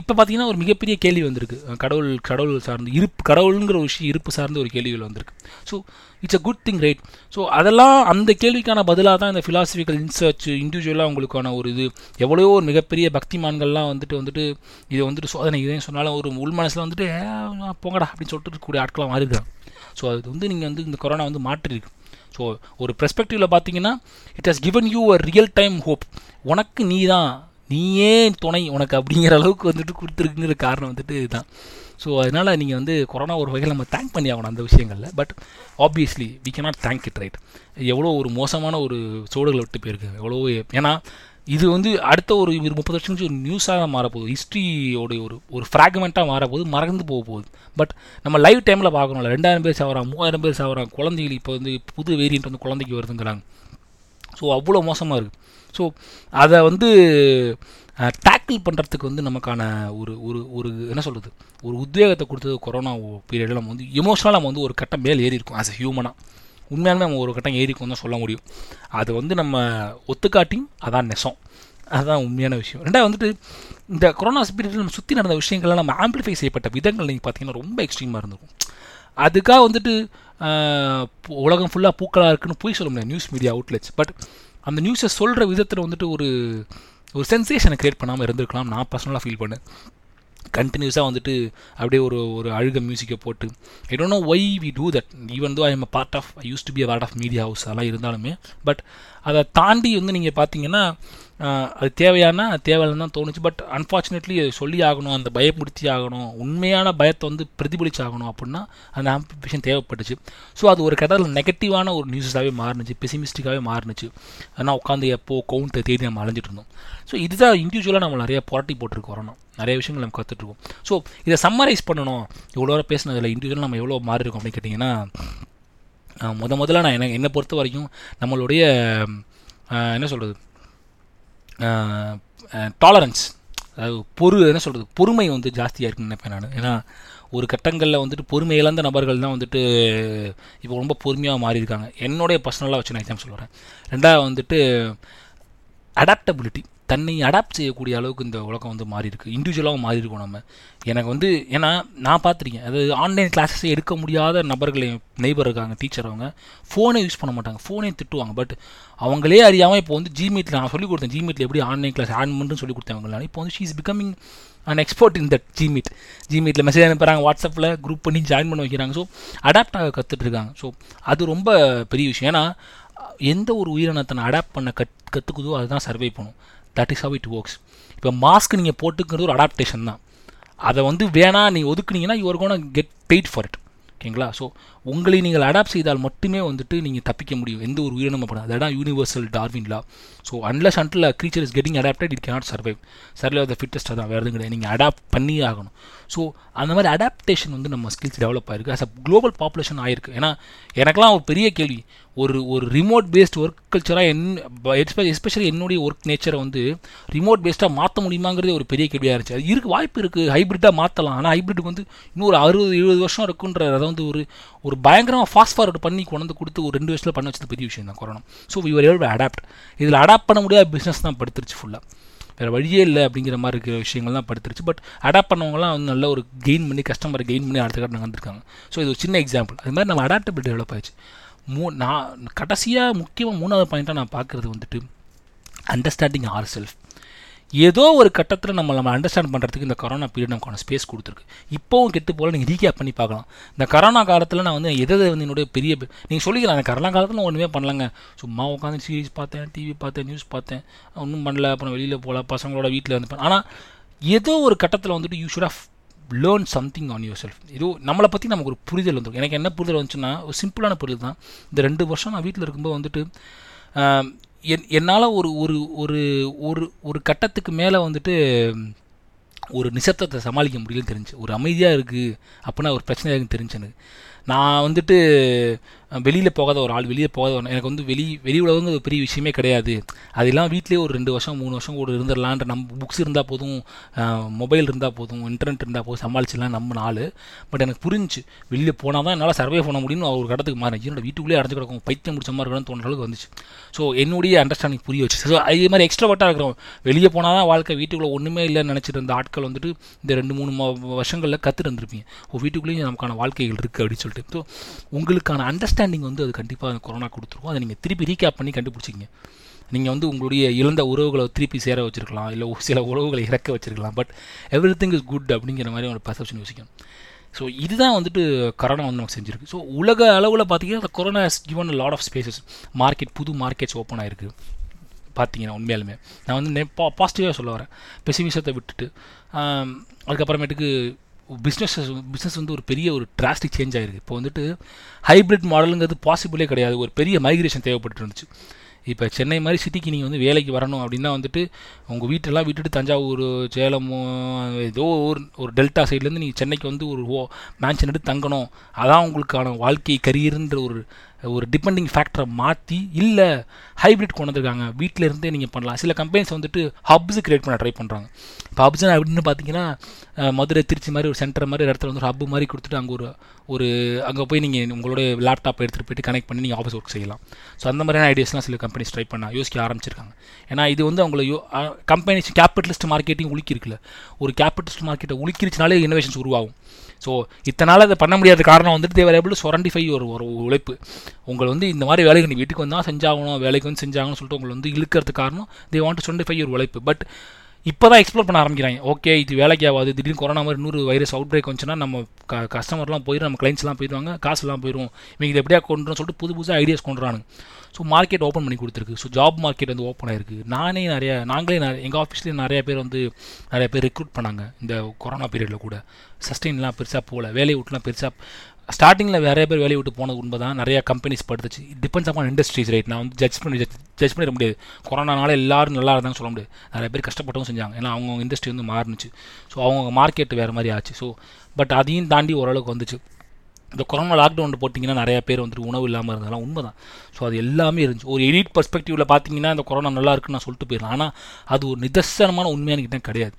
இப்போ பார்த்தீங்கன்னா ஒரு மிகப்பெரிய கேள்வி வந்திருக்கு. கடவுள் கடவுள் சார்ந்து இருப்பு கடவுளுங்கிற ஒரு விஷயம் இருப்பு சார்ந்த ஒரு கேள்விகள் வந்திருக்கு. So it's a good thing right so அதெல்லாம் அந்த கேள்விக்கான பதிலாக தான் இந்த ஃபிலாசபிக்கல் இன்சர்ச் இண்டிவிஜுவலாக உங்களுக்கான ஒரு இது எவ்வளோ ஒரு மிகப்பெரிய பக்திமான்கள்லாம் வந்துட்டு வந்துட்டு இதை வந்துட்டு சோதனை இதையும் சொன்னாலும் ஒரு உள் மனசில் வந்துட்டு போங்கடா அப்படின்னு சொல்லிட்டு இருக்கக்கூடிய ஆட்களாக மாறிடுறாங்க. ஸோ அது வந்து நீங்கள் வந்து இந்த கொரோனா வந்து மாற்றிருக்கு. ஸோ ஒரு பெர்ஸ்பெக்டிவில் பார்த்தீங்கன்னா it has given you a real time hope உனக்கு நீ தான் நீயே துணை. உனக்கு அப்படிங்கிற அளவுக்கு வந்துட்டு கொடுத்துருக்குங்கிற காரணம் வந்துட்டு இதுதான். ஸோ அதனால் நீங்கள் வந்து கொரோனா ஒரு வகையில் நம்ம தேங்க் பண்ணி ஆகணும் அந்த விஷயங்களில். But obviously we cannot think it right எவ்வளோ ஒரு மோசமான ஒரு சோடுகளை விட்டு போயிருக்கு. எவ்வளோ ஏன்னா இது வந்து அடுத்த ஒரு ஒரு முப்பது வருஷம் ஒரு நியூஸாக மாறப்போகுது. ஹிஸ்ட்ரியோடைய ஒரு ஒரு ஃப்ராக்மெண்ட்டாக மாறப்போகுது மறந்து போக போகுது. பட் நம்ம லைவ் டைமில் பார்க்கணும்ல. ரெண்டாயிரம் பேர் சாவறாங்க மூவாயிரம் பேர் சாவறாங்க குழந்தைகள் இப்போ வந்து புது வேரியண்ட் வந்து குழந்தைக்கு வருதுங்கிறாங்க. ஸோ அவ்வளோ மோசமாக இருக்குது ஸோ அதை வந்து டேக்கிள் பண்ணுறதுக்கு வந்து நமக்கான ஒரு ஒரு ஒரு என்ன சொல்கிறது ஒரு உத்வேகத்தை கொடுத்தது கொரோனா பீரியடில் நம்ம வந்து எமோஷனலாக நம்ம வந்து ஒரு கட்டம் மேல் ஏறி இருக்கும் ஆஸ் அ ஹியூமனாக உண்மையாலுமே நம்ம ஒரு கட்டம் ஏறிக்கும் தான் சொல்ல முடியும். அது வந்து நம்ம ஒத்துக்காட்டியும் அதான் நெசம். அதுதான் உண்மையான விஷயம். ரெண்டாவது வந்துட்டு இந்த கொரோனா பீரியடில் நம்ம சுற்றி நடந்த விஷயங்கள்லாம் நம்ம ஆம்பிளிஃபை செய்யப்பட்ட விதங்கள் நீங்கள் பார்த்தீங்கன்னா ரொம்ப எக்ஸ்ட்ரீமாக இருந்திருக்கும். அதுக்காக வந்துட்டு உலகம் ஃபுல்லாக பூக்களாக இருக்குன்னு போய் சொல்ல முடியாது நியூஸ் மீடியா அவுட்லெட்ஸ் பட் அந்த நியூஸை சொல்கிற விதத்தில் வந்துட்டு ஒரு ஒரு சென்சேஷனை க்ரியேட் பண்ணாமல் இருந்திருக்கலாம் நான் பர்சனலாக ஃபீல் பண்ணேன். கண்டினியூஸாக வந்துட்டு அப்படியே ஒரு ஒரு அழுக மியூசிக்கை போட்டு. I don't know why we do that even though I am part of I used to be part of media house அதெல்லாம் இருந்தாலுமே. பட் அதை தாண்டி வந்து நீங்கள் பார்த்தீங்கன்னா அது தேவையானா? அது தேவையில்லைன்னு தான் தோணுச்சு. பட் அன்ஃபார்ச்சுனேட்லி சொல்லி ஆகணும் அந்த பயப்படுத்தி ஆகணும் உண்மையான பயத்தை வந்து பிரதிபலிச்சாகணும் அப்படின்னா அந்த ஆம்பிஃபிகேஷன் தேவைப்பட்டுச்சு. ஸோ அது ஒரு கட்டத்தில் நெகட்டிவான ஒரு நியூஸாகவே மாறினுச்சு பெசிமிஸ்டிக்காகவே மாறுனுச்சு. ஆனால் உட்காந்து எப்போ கவுண்ட்டை தேடி நம்ம அலைஞ்சிட்டு இருந்தோம். ஸோ இதுதான் இண்டிவிஜுவலாக நம்ம நிறைய புரட்டி போட்டுருக்கு வரணும். நிறைய விஷயங்கள் நம்ம கற்றுட்ருக்கோம் ஸோ இதை சம்மரைஸ் பண்ணணும். இவ்வளோ நேரம் பேசினதில் இண்டிவிஜுவலாக நம்ம எவ்வளோ மாறி இருக்கோம் அப்படின்னு கேட்டிங்கன்னா முத முதல்ல நான் என்ன என்னை பொறுத்த வரைக்கும் நம்மளுடைய என்ன சொல்கிறது டாலரன்ஸ் அதாவது பொறு என்ன சொல்கிறது பொறுமை வந்து ஜாஸ்தியாக இருக்குன்னு நினைப்பேன் நான். ஏன்னா ஒரு கட்டங்களில் வந்துட்டு பொறுமை இழந்த நபர்கள் தான் வந்துட்டு இப்போ ரொம்ப பொறுமையாக மாறியிருக்காங்க. என்னுடைய பர்சனலாக வச்சு நான் எக்ஸாம் சொல்கிறேன் ரெண்டாவது வந்துட்டு அடாப்டபிலிட்டி தன்னை அடாப்ட் செய்யக்கூடிய அளவுக்கு இந்த உலகம் வந்து மாறி இருக்கு இண்டிவிஜுவலாகவும் மாறி இருக்கோம் நம்ம. எனக்கு வந்து ஏன்னா நான் பார்த்துருக்கேன். அது ஆன்லைன் கிளாஸஸ் எடுக்க முடியாத நபர்கள் நெய்பர் இருக்காங்க டீச்சர் அவங்க. ஃபோனே யூஸ் பண்ண மாட்டாங்க. ஃபோனே திட்டுவாங்க. பட் அவங்களே அறியாமல் இப்போ வந்து ஜிமீட்டில் நான் சொல்லிக் கொடுத்தேன் ஜிமீட்டில் எப்படி ஆன்லைன் கிளாஸ் ஆன் பண்ணுன்னு சொல்லி கொடுத்தேன் அவங்களால இப்போ வந்து she is becoming and expert in that G Meet ஜிமீட்டில் message அனுப்புகிறாங்க வாட்ஸ்அப்பில் குரூப் பண்ணி ஜாயின் பண்ண வைக்கிறாங்க. ஸோ அடாப்ட் ஆக கற்றுட்ருக்காங்க ஸோ அது ரொம்ப பெரிய விஷயம். ஏன்னா எந்த ஒரு உயிரினத்தை அடாப்ட் பண்ண கத் கற்றுக்குதோ அதுதான் சர்வை பண்ணும். That is how it works இப்போ மாஸ்க் நீங்கள் போட்டுக்கிறது ஒரு அடாப்டேஷன் தான். அதை வந்து வேணா நீங்கள் ஒதுக்குனீங்கன்னா your gonna get paid for it ஓகேங்களா? ஸோ உங்களை நீங்கள் அடாப்ட் செய்தால் மட்டுமே வந்துட்டு நீங்கள் தப்பிக்க முடியும். எந்த ஒரு உயிரினமும் படம் அதான் universal டார்வின்லா so unless until creature is getting adapted it cannot survive survive the fittest தான் வேறு எதுவும் கிடையாது. நீங்கள் அடாப்ட் பண்ணியே ஆகணும். ஸோ அந்த மாதிரி அடாப்டேஷன் வந்து நம்ம ஸ்கில்ஸ் டெவலப் ஆயிருக்கு. அஸ் அ குளோபல் பாப்புலேஷன் ஆயிருக்கு. ஏன்னா எனக்கெல்லாம் ஒரு பெரிய கேள்வி. ஒரு ஒரு ரிமோட் பேஸ்ட் ஒர்க் கல்ச்சராக என் எஸ்பெஷலி என்னுடைய ஒர்க் நேச்சரை வந்து ரிமோட் பேஸ்டாக மாற்ற முடியுமாங்கிறதே ஒரு பெரிய கேள்வியாக இருந்துச்சு. அது இருக்கு வாய்ப்பு இருக்குது ஹைப்ரிட்டாக மாற்றலாம் ஆனால் ஹைப்ரிட்டுக்கு வந்து இன்னும் ஒரு அறுபது எழுபது வருஷம் இருக்குன்ற அதை வந்து ஒரு ஒரு பயங்கரமாக ஃபாஸ்ட் ஃபார்வர்ட் பண்ணி கொண்டு வந்து கொடுத்து ஒரு ரெண்டு வருஷத்தில் பண்ண வச்சது பெரிய விஷயம் தான் கொரோனா ஸோ விவர் எவ்வளோ அடாப்ட் இதில் அடாப்ட் பண்ண முடியாத பிஸ்னஸ் தான் படுத்துருச்சு ஃபுல்லாக வேறு வழியே இல்லை அப்படிங்கிற மாதிரி இருக்கிற விஷயங்கள் தான் படுத்துருச்சு. பட் அடாப்ட் பண்ணவங்களாம் வந்து நல்ல ஒரு கெயின் பண்ணி கஸ்டமரை கெயின் பண்ணி அடுத்த கட்ட வந்திருக்காங்க ஸோ இது ஒரு சின்ன எக்ஸாம்பிள் அது மாதிரி நம்ம அடாப்டபிலிட்டி டெவலப் ஆயிடுச்சு. மூ நான் கடைசியாக முக்கியமாக மூணாவது பாயிண்ட்டாக நான் பார்க்குறது வந்துட்டு அண்டர்ஸ்டாண்டிங் ஆர் செல்ஃப் ஏதோ ஒரு கட்டத்தில் நம்ம நம்ம அண்டர்ஸ்டாண்ட் பண்ணுறதுக்கு இந்த கொரோனா பீரியட் நமக்கான ஸ்பேஸ் கொடுத்துருக்கு. இப்போவும் கெட்டு போல் நீங்கள் ரீகேப் பண்ணி பார்க்கலாம். இந்த கொரோனா காலத்தில் நான் வந்து எதை வந்து என்னுடைய பெரிய நீங்கள் சொல்லிக்கலாம் அந்த கரோனா காலத்தில் நான் ஒன்றுமே பண்ணலங்க. சும்மா உட்காந்து சீரிஸ் பார்த்தேன் டிவி பார்த்தேன் நியூஸ் பார்த்தேன். ஒன்றும் பண்ணல அப்புறம் வெளியில் போகல பசங்களோட வீட்டில் வந்து ஆனால் ஏதோ ஒரு கட்டத்தில் வந்துட்டு you should of learn something on yourself ஏதோ நம்மளை பற்றி நமக்கு ஒரு புரிதல் வந்துடும் எனக்கு என்ன புரிதல் வந்துச்சுன்னா ஒரு சிம்பிளான புரிதல் தான். இந்த ரெண்டு வருஷம் நான் வீட்டில் இருக்கும்போது வந்துட்டு என் என்னால் ஒரு ஒரு ஒரு ஒரு ஒரு கட்டத்துக்கு மேலே வந்துட்டு ஒரு நிசப்தத்தை சமாளிக்க முடியலன்னு தெரிஞ்சு. ஒரு அமைதியாக இருக்குது அப்படின்னா ஒரு பிரச்சனை இருக்குன்னு தெரிஞ்சு எனக்கு. நான் வந்துட்டு வெளியில் போகாத ஒரு ஆள் வெளியே போகாத ஒரு எனக்கு வந்து வெளி வெளி உலகங்கிறது ஒரு பெரிய விஷயமே கிடையாது. அதெல்லாம் வீட்லேயே ஒரு ரெண்டு வருஷம் மூணு வருஷம் கூட இருந்துடலான்ற நம்ம புக்ஸ் இருந்தால் போதும் மொபைல் இருந்தால் போதும் இன்டர்நெட் இருந்தால் போதும் சமாளிச்சிடலாம் நம்ம நாள் பட் எனக்கு புரிஞ்சு வெளியில் போனால் தான் என்னால் சர்வே பண்ண முடியும்னு ஒரு கடத்துக்கு மாறேன் என்னோட வீட்டுக்குள்ளே அடைஞ்சு கிடக்கும். பைத்தியம் முடிச்ச மாதிரி இருக்கணும்னு தோன்ற அளவுக்கு வந்துச்சு. ஸோ என்னுடைய அண்டர்ஸ்டாண்டிங் புரிய வச்சு. ஸோ அதே மாதிரி எக்ஸ்ட்ராவர்ட்டாக இருக்கிறோம் வெளியே போனால் தான் வாழ்க்கை வீட்டுக்குள்ளே ஒன்றுமே இல்லைன்னு நினச்சிட்டு இருந்த ஆட்கள் வந்துட்டு இந்த ரெண்டு மூணு வருஷங்களில் கற்றுட்டு இருந்திருப்பீங்க. ஓ வீட்டுக்குள்ளேயும் நமக்கான வாழ்க்கைகள் இருக்குது அப்படின்னு சொல்லிட்டு. ஸோ உங்களுக்கான அண்டர்ஸ்டாண்டிங் வந்து அது கண்டிப்பாக அந்த கொரோனா கொடுத்துருவோம் அதை நீங்கள் திருப்பி ரீகேப் பண்ணி கண்டுபிடிச்சிங்க நீங்கள் வந்து உங்களுடைய இழந்த உறவுகளை திருப்பி சேர வச்சிருக்கலாம். இல்லை சில உறவுகளை இறக்க வச்சுருக்கலாம். But everything is good அப்படிங்கிற மாதிரி ஒரு பர்செப்ஷன் யோசிக்கணும். ஸோ இதுதான் வந்துட்டு கொரோனா வந்து நமக்கு செஞ்சிருக்கு. ஸோ உலக அளவில் பார்த்தீங்கன்னா அந்த corona given lot of spaces market புது மார்க்கெட்ஸ் ஓப்பன் ஆயிருக்கு. பார்த்தீங்கன்னா உண்மையாலுமே. நான் வந்து நெ பா பாசிட்டிவாக சொல்ல வரேன். பெசிமிசத்தை விட்டுட்டு அதுக்கப்புறமேட்டுக்கு பிஸ்னஸ் பிஸ்னஸ் வந்து ஒரு பெரிய ஒரு டிராஸ்டிக் சேஞ்ச் ஆயிருக்கு. இப்போ வந்துட்டு ஹைப்ரிட் மாடலுங்கிறது பாசிபிளே கிடையாது. ஒரு பெரிய மைக்ரேஷன் தேவைப்பட்டு இருந்துச்சு இப்போ சென்னை மாதிரி சிட்டிக்கு நீங்கள் வந்து வேலைக்கு வரணும் அப்படின்னா வந்துட்டு உங்கள் வீட்டெல்லாம் விட்டுட்டு தஞ்சாவூர் சேலமோ ஏதோ ஒரு ஒரு டெல்டா சைட்லேருந்து நீங்கள் சென்னைக்கு வந்து ஒரு ஓ மேன்ஷன் எடுத்து தங்கணும். அதான் உங்களுக்கான வாழ்க்கை கரியர்ன்ற ஒரு ஒரு டிபெண்டிங் ஃபேக்டரை மாற்றி இல்லை ஹைப்ரிட் கொண்டு வந்திருக்காங்க வீட்டில் இருந்தே நீங்கள் பண்ணலாம். சில கம்பெனிஸ் வந்துட்டு ஹப்ஸ் கிரியேட் பண்ண ட்ரை பண்ணுறாங்க இப்போ ஹப்ஸ் அப்படின்னு பார்த்தீங்கன்னா மதுரை திருச்சி மாதிரி ஒரு சென்டர் மாதிரி ஒரு இடத்துல வந்து ஒரு ஹப் மாதிரி கொடுத்துட்டு அங்கே ஒரு ஒரு அங்கே போய் நீங்கள் உங்களோட லேப்டாப் எடுத்துகிட்டு போயிட்டு கனெக்ட் பண்ணி நீங்கள் ஆஃபீஸ் ஒர்க் செய்யலாம். ஸோ அந்த மாதிரியான ஐடியாஸ்லாம் சில கம்பெனிஸ் ட்ரை பண்ண யோசிக்க ஆரம்பிச்சிருக்காங்க. ஏன்னா இது வந்து அவங்கள யோ கம்பெனிஸ் கேபிட்டலிஸ்ட் மார்க்கெட்டிங் உலுக்கிருக்குல்ல. ஒரு கேபிட்டலிஸ்ட் மார்க்கெட்டை உலுக்கிருச்சுனாலே இன்னோவேஷன்ஸ் உருவாகும். ஸோ இத்தனால அதை பண்ண முடியாத காரணம் வந்துட்டு தேவர் ஏபிள் சொரண்டிஃபை ஒரு ஒரு உழைப்பு. உங்களை வந்து இந்த மாதிரி வேலைக்கு நீ வீட்டுக்கு வந்தால் செஞ்சாகணும் வேலைக்கு வந்து செஞ்சாகணும்னு சொல்லிட்டு உங்களை வந்து இழுக்கிறதுக்கு காரணம் தே வாண்ட் சொரண்டிஃபை ஒரு உழைப்பு. பட் இப்போ தான் எக்ஸ்ப்ளோர் பண்ண ஆரம்பிக்கிறாங்க. ஓகே இது வேலைக்கு ஆகாது. திடீர்னு கொரோனா மாதிரி நூறு வைரஸ் அவுட் பிரேக் வந்துச்சுன்னா நம்ம க கஸ்டமர்லாம் போயிடும் நம்ம கிளைண்ட்ஸ்லாம் போயிடுவாங்க காசுலாம் போயிடும் இவங்க இது எப்படியா கொண்டுறோம் சொல்லிட்டு புது புதுசாக ஐடியாஸ் கொண்டுறானுங்க. ஸோ மார்க்கெட் ஓப்பன் பண்ணி கொடுத்துருக்கு. ஸோ ஜாப் மார்க்கெட் வந்து ஓப்பன் ஆயிருக்கு. நானே நிறையா நாங்களே நிறைய எங்கள் ஆஃபீஸ்லேயே நிறைய பேர் வந்து நிறைய பேர் ரெக்ரூட் பண்ணாங்க இந்த கொரோனா பீரியடில் கூட. சஸ்டெயின்லாம் பெருசாக போகல. வேலையை விட்டுலாம் பெருசாக ஸ்டார்டிங்கில் நிறைய பேர் வேலையை விட்டு போனது உண்மை தான் நிறைய கம்பெனிஸ் படுத்துச்சு. டிபெண்ட்ஸ் அப்பான் இண்டஸ்ட்ரீஸ் ரைட் நான் வந்து ஜட்ஜ் பண்ணி ஜட்ஜ் பண்ணிட முடியாது. கொரோனானால எல்லாரும் நல்லா இருந்தாங்க சொல்ல முடியாது. நிறைய பேர் கஷ்டப்பட்டவும் செஞ்சாங்க. ஏன்னா அவங்கவுங்க இண்டஸ்ட்ரி வந்து மாறுனுச்சு. ஸோ அவங்கவுங்க மார்க்கெட் வேறு மாதிரி ஆச்சு. ஸோ பட் அதையும் தாண்டி ஓரளவுக்கு வந்துச்சு. இந்த கொரோனா லாக்டவுன் போட்டிங்கன்னா நிறைய பேர் வந்துட்டு உணவு இல்லாமல் இருந்ததெல்லாம் உண்மை தான் ஸோ அது எல்லாமே இருந்துச்சு. ஒரு எடிட் பர்ஸ்பெக்டிவில் பார்த்தீங்கன்னா இந்த கொரோனா நல்லா இருக்குன்னு நான் சொல்லிட்டு போயிடலாம். ஆனால் அது ஒரு நிதர்சனமான உண்மையான கிட்ட கிடையாது.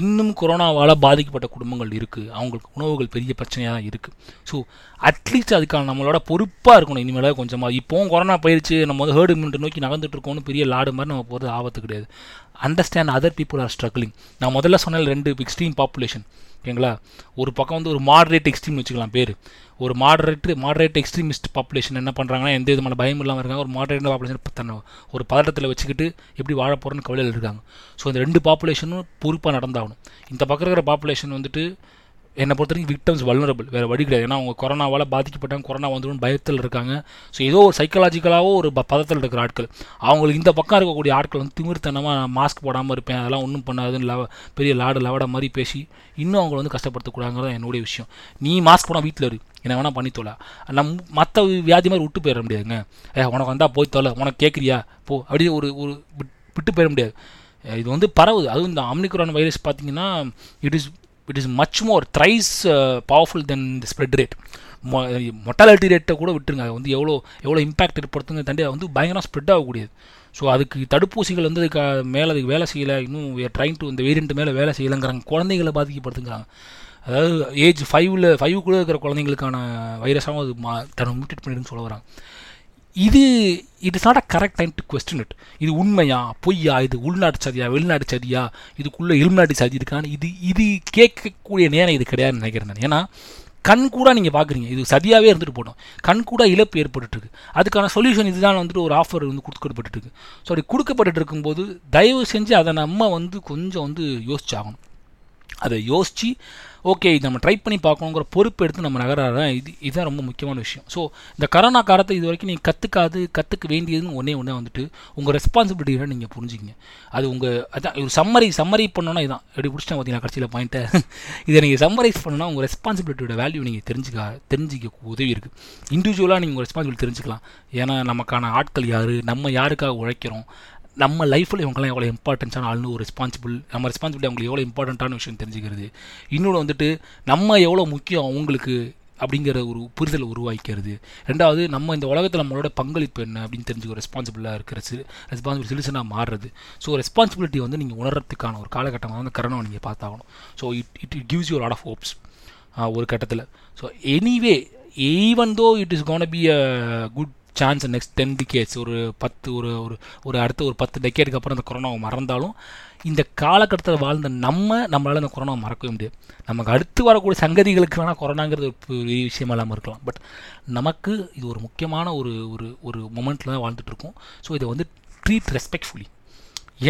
இன்னும் கொரோனாவால் பாதிக்கப்பட்ட குடும்பங்கள் இருக்குது அவங்களுக்கு உணவுகள் பெரிய பிரச்சனையாக தான் இருக்குது ஸோ அட்லீஸ்ட் அதுக்கான நம்மளோட பொறுப்பாக இருக்கணும். இனிமேல் கொஞ்சமாக இப்போவும் கொரோனா போயிடுச்சு நம்ம வந்து ஹேர்டு இம்யூனிட்டி நோக்கி நகர்ந்துட்டு இருக்கோம்னு பெரிய லாடு மாதிரி நம்ம போகிறது ஆபத்து கிடையாது. Understand other people are struggling நான் முதல்ல சொன்ன ரெண்டு எக்ஸ்ட்ரீம் பாப்புலேஷன் ஓகேங்களா? ஒரு பக்கம் வந்து ஒரு மாடரேட் எக்ஸ்ட்ரீம் வச்சுக்கலாம் பேர். ஒரு மாடரேட் மாடரேட் எக்ஸ்ட்ரீமிஸ்ட் பாப்புலேஷன் என்ன பண்ணுறாங்கன்னா எந்த விதமான பயம் இல்லாமல் இருக்காங்க. ஒரு மாடரேட் பாப்புலேஷன் தன்னை ஒரு பதட்டத்தில் வச்சுக்கிட்டு எப்படி வாழ போகிறோன்னு கவலையில் இருக்காங்க. ஸோ இந்த ரெண்டு பாப்புலேஷனும் பொறுப்பாக நடந்தாகணும். இந்த பக்கம் இருக்கிற பாப்புலேஷன் வந்துட்டு என்னை பொறுத்த வரைக்கும் விக்டம்ஸ் வல்னரபிள் வேறு வழி கிடையாது. ஏன்னா அவங்க கொரோனாவால் பாதிக்கப்பட்டாங்க கொரோனா வந்துடும் பயத்தில் இருக்காங்க. ஸோ ஏதோ ஒரு சைக்கலாஜிக்கலாகவோ ஒரு ப- பதத்தில் இருக்கிற ஆட்கள். அவங்களுக்கு இந்த பக்கம் இருக்கக்கூடிய ஆட்கள் வந்து திமிர்த்தனமாக மாஸ்க் போடாமல் இருப்பேன். அதெல்லாம் ஒன்றும் பண்ணாதுன்னு லவ பெரிய லாடு லவட மாதிரி பேசி இன்னும் அவங்கள வந்து கஷ்டப்படுத்தக்கூடாங்கிறது என்னுடைய விஷயம். நீ மாஸ்க் போனால் வீட்டில் இரு. என்ன வேணால் பண்ணி நம் மற்ற வியாதி மாதிரி விட்டு போயிட முடியாதுங்க. ஏ உனக்கு வந்தால் போய் தொலை. உனக்கு கேட்குறியா போ. அப்படியே ஒரு ஒரு விட்- விட்டு போயிட முடியாது. இது வந்து பரவுது. அதுவும் இந்த ஆம்னிக்ரான் வைரஸ் பார்த்தீங்கன்னா it is it is much more thrice powerful than the spread rate mortality ரேட்டை கூட விட்டுருங்க. அது வந்து எவ்வளோ எவ்வளோ இம்பாக்ட் ஏற்படுத்துங்க தண்டி அது வந்து பயங்கரம் ஸ்ப்ரெட் ஆகக்கூடியது. ஸோ அதுக்கு தடுப்பூசிகள் வந்து அதுக்கு மேலே அதுக்கு வேலை செய்யலை. இன்னும் ட்ரைங் டு இந்த வேரியண்ட் மேலே வேலை செய்யலைங்கிறாங்க. குழந்தைகளை பாதிக்கப்படுத்துங்கிறாங்க அதாவது ஏஜ் ஃபைவ்ல ஃபைவ் கூட இருக்கிற குழந்தைங்களுக்கான வைரஸாகவும் அது மா தன்னை மியூட்டேட் பண்ணிடுன்னு சொல்ல வராங்க. இது it is not a correct time to question it இது உண்மையா பொய்யா இது உள்நாட்டு சதியா வெளிநாட்டு சதியா இதுக்குள்ளே இருநாட்டு சதி இருக்கான்னு இது இது கேட்கக்கூடிய நேரம் இது கிடையாதுன்னு நினைக்கிறேன் நான். ஏன்னா கண் கூட நீங்கள் பார்க்குறீங்க இது சதியாகவே இருந்துட்டு போட்டோம் கண் கூட இழப்பு ஏற்பட்டுருக்கு அதுக்கான சொல்யூஷன் இதுதான் வந்துட்டு ஒரு ஆஃபர் வந்து கொடுக்கப்பட்டுருக்கு சாரி ஸோ அப்படி கொடுக்கப்பட்டு இருக்கும்போது தயவு செஞ்சு அதை நம்ம வந்து கொஞ்சம் வந்து யோசிச்சாகணும். அதை யோசித்து ஓகே இது நம்ம ட்ரை பண்ணி பார்க்கணுங்கிற பொறுப்பு எடுத்து நம்ம நகராத இது இதுதான் ரொம்ப முக்கியமான விஷயம். ஸோ இந்த கரோனா காலத்தை இது வரைக்கும் நீங்கள் கற்றுக்காது கற்றுக்க வேண்டியதுன்னு ஒன்றே ஒன்றே வந்துட்டு உங்கள் ரெஸ்பான்சிபிலிட்டியை நீங்கள் புரிஞ்சுக்கிங்க. அது உங்கள் அதான் ஒரு சம்மரி சம்மரி பண்ணோன்னா இதான். எப்படி பிடிச்சிட்டேன் பார்த்தீங்கன்னா கடைசியில் பாயிண்ட்டை <laughs> இதை நீங்கள் சம்மரைஸ் பண்ணோன்னா உங்கள் ரெஸ்பான்சிபிலிட்டியோட வேல்யூ நீங்கள் தெரிஞ்சுக்க தெரிஞ்சிக்க உதவி இருக்குது இண்டிவிஜுவலாக நீங்கள் உங்கள் ரெஸ்பான்சிபிலிட்டி தெரிஞ்சுக்கலாம். ஏன்னா நமக்கான ஆட்கள் யார்? நம்ம யாருக்காக உழைக்கிறோம்? நம்ம லைஃப்பில் இவங்கெல்லாம் எவ்வளோ இம்பார்ட்டன்ஸான ஆள்னு ஒரு ரெஸ்பான்சிபிள் நம்ம ரெஸ்பான்சிபிலிட்டி அவங்களுக்கு எவ்வளோ இம்பார்ட்டண்ட்டான விஷயம் தெரிஞ்சுக்கிறது. இன்னொன்று வந்துட்டு நம்ம எவ்வளோ முக்கியம் அவங்களுக்கு அப்படிங்கிற ஒரு புரிதலை உருவாக்கிக்கிறது. ரெண்டாவது நம்ம இந்த உலகத்தில் நம்மளோட பங்களிப்பு என்ன அப்படின்னு தெரிஞ்சுக்க ரெஸ்பான்சிபிளாக இருக்கிற சி ரெஸ்பான்சிபிள் சிலிசனாக மாறுறது. ஸோ ரெஸ்பான்சிபிலிட்டி வந்து நீங்கள் உணர்றதுக்கான ஒரு காலகட்டமாக வந்து கரணம் நீங்கள் பார்த்தாகணும். So it it it gives you lot of hopes ஒரு கட்டத்தில். So anyway even though it is gonna be a good chance next ten decades ஒரு பத்து ஒரு ஒரு ஒரு அடுத்த ஒரு பத்து டெக்கேடுக்கு அப்புறம் அந்த கொரோனாவை மறந்தாலும் இந்த காலகட்டத்தில் வாழ்ந்த நம்ம நம்மளால் இந்த கொரோனாவை மறக்கவே முடியாது. நமக்கு அடுத்து வரக்கூடிய சங்கதிகளுக்கு வேணால் கொரோனாங்கிறது ஒரு பெரிய விஷயமா இல்லாமல் இருக்கலாம். பட் நமக்கு இது ஒரு முக்கியமான ஒரு ஒரு ஒரு மொமெண்ட்டில் தான் வாழ்ந்துட்டுருக்கோம் ஸோ இதை வந்து ட்ரீட் ரெஸ்பெக்ட்ஃபுல்லி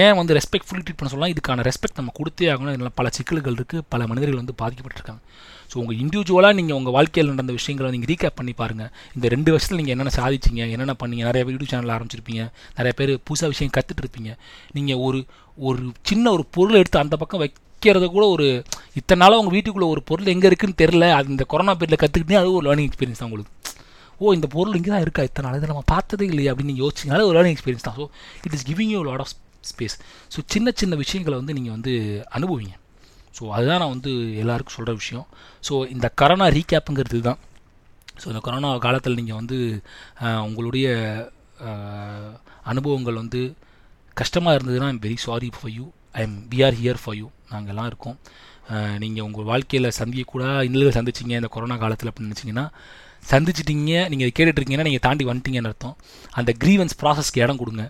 ஏன் வந்து ரெஸ்பெக்ட்ஃபுல்லி ட்ரீட் பண்ண சொல்லலாம் இதுக்கான ரெஸ்பெக்ட் நம்ம கொடுத்தே ஆகணும். இதில் பல சிக்கல்கள் இருக்குது பல மனிதர்கள் வந்து பாதிக்கப்பட்டிருக்காங்க. ஸோ உங்கள் இண்டிவிஜுவலாக நீங்கள் உங்கள் வாழ்க்கையில் நடந்த விஷயங்களை நீங்கள் ரீகேப் பண்ணி பாருங்கள் இந்த ரெண்டு வருஷத்தில் நீங்கள் என்னென்ன சாதிச்சிங்க என்னென்ன பண்ணீங்க நிறைய பேர் யூடியூப் சேனல் ஆரம்பிச்சிருப்பீங்க நிறைய பேர் புதுசாக விஷயம் கற்றுட்டு இருப்பீங்க. நீங்கள் ஒரு ஒரு சின்ன ஒரு பொருளை எடுத்து அந்த பக்கம் வைக்கிறத கூட ஒரு இத்தனை நாளாக உங்கள் வீட்டுக்குள்ளே ஒரு பொருள் எங்கே இருக்குன்னு தெரில அது இந்த கொரோனா பீரியடில் கற்றுக்கிட்டே அது ஒரு லேர்னிங் எக்ஸ்பீரியன்ஸ் தான் உங்களுக்கு. ஓ இந்த பொருள் இங்கே தான் இருக்கா? இத்தனை நாள் இதை நம்ம பார்த்ததே இல்லையா அப்படின்னு யோசிச்சிங்கனால ஒரு லேர்னிங் எக்ஸ்பீரியன்ஸ் தான். So it is giving you lot of space so சின்ன சின்ன விஷயங்களை வந்து நீங்கள் வந்து அனுபவிங்க. ஸோ அதுதான் நான் வந்து எல்லாருக்கும் சொல்கிற விஷயம். ஸோ இந்த கரோனா ரீகேப்புங்கிறது தான் ஸோ இந்த கொரோனா காலத்தில் நீங்கள் வந்து உங்களுடைய அனுபவங்கள் வந்து கஷ்டமாக இருந்ததுன்னா I'm very sorry for you I am we are here for you நாங்கள் எல்லாம் இருக்கோம். நீங்கள் உங்கள் வாழ்க்கையில் சந்திக்கக்கூட இன்னல்கள் சந்திச்சிங்க இந்த கொரோனா காலத்தில் அப்படின்னு நினச்சிங்கன்னா சந்திச்சிட்டீங்க நீங்கள் கேட்டுட்ருக்கீங்கன்னா நீங்கள் தாண்டி வந்துட்டீங்கன்னு அர்த்தம். அந்த க்ரீவன்ஸ் ப்ராசஸ்க்கு இடம் கொடுங்க.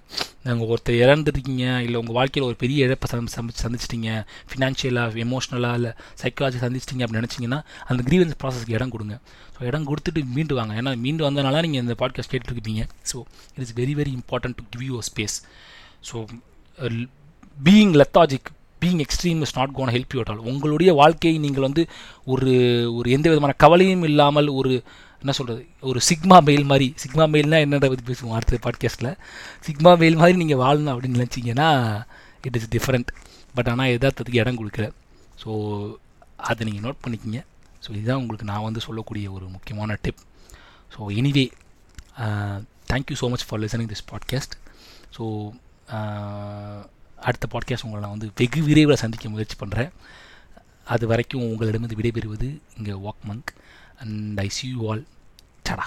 நீங்கள் ஒருத்தர் இறந்துருக்கீங்க இல்லை உங்கள் வாழ்க்கையில் ஒரு பெரிய இழப்பை சந்தி சந்தி- சந்திச்சிட்டீங்க ஃபினான்ஷியலாக எமோஷ்னலாக இல்லை சைக்காலஜி சந்திச்சிட்டிங்க அப்படின்னு நினச்சிங்கன்னா அந்த க்ரீவன்ஸ் ப்ராசஸ்க்கு இடம் கொடுங்க. ஸோ இடம் கொடுத்துட்டு மீண்டு வாங்க. ஏன்னா மீண்டு வந்தனால நீங்கள் இந்த பாட்காஸ்ட் கேட்டுருக்கீங்க so it is very very important to give you space so being lethargic being extreme is not gonna help you at all உங்களுடைய வாழ்க்கையை நீங்கள் வந்து ஒரு ஒரு எந்த விதமான கவலையும் இல்லாமல் ஒரு என்ன சொல்கிறது ஒரு சிக்மா மெயில் மாதிரி. சிக்மா மெயில்னால் என்னென்ன பற்றி பேசுவோம் அடுத்த பாட்காஸ்ட்டில் சிக்மா மெயில் மாதிரி நீங்கள் வாழணும் அப்படின்னு நினச்சிங்கன்னா இட் இஸ் டிஃப்ரெண்ட் பட் ஆனால் எதார்த்தத்துக்கு இடம் கொடுக்கல. ஸோ அதை நீங்கள் நோட் பண்ணிக்கிங்க. ஸோ இதுதான் உங்களுக்கு நான் வந்து சொல்லக்கூடிய ஒரு முக்கியமான tip so anyway thank you so much for listening this podcast so அடுத்த பாட்காஸ்ட் உங்களை நான் வந்து வெகு விரைவில் சந்திக்க முயற்சி பண்ணுறேன் அது வரைக்கும் உங்களிடமிருந்து விடைபெறுவது இங்கே Walk Monk and I see you all சடா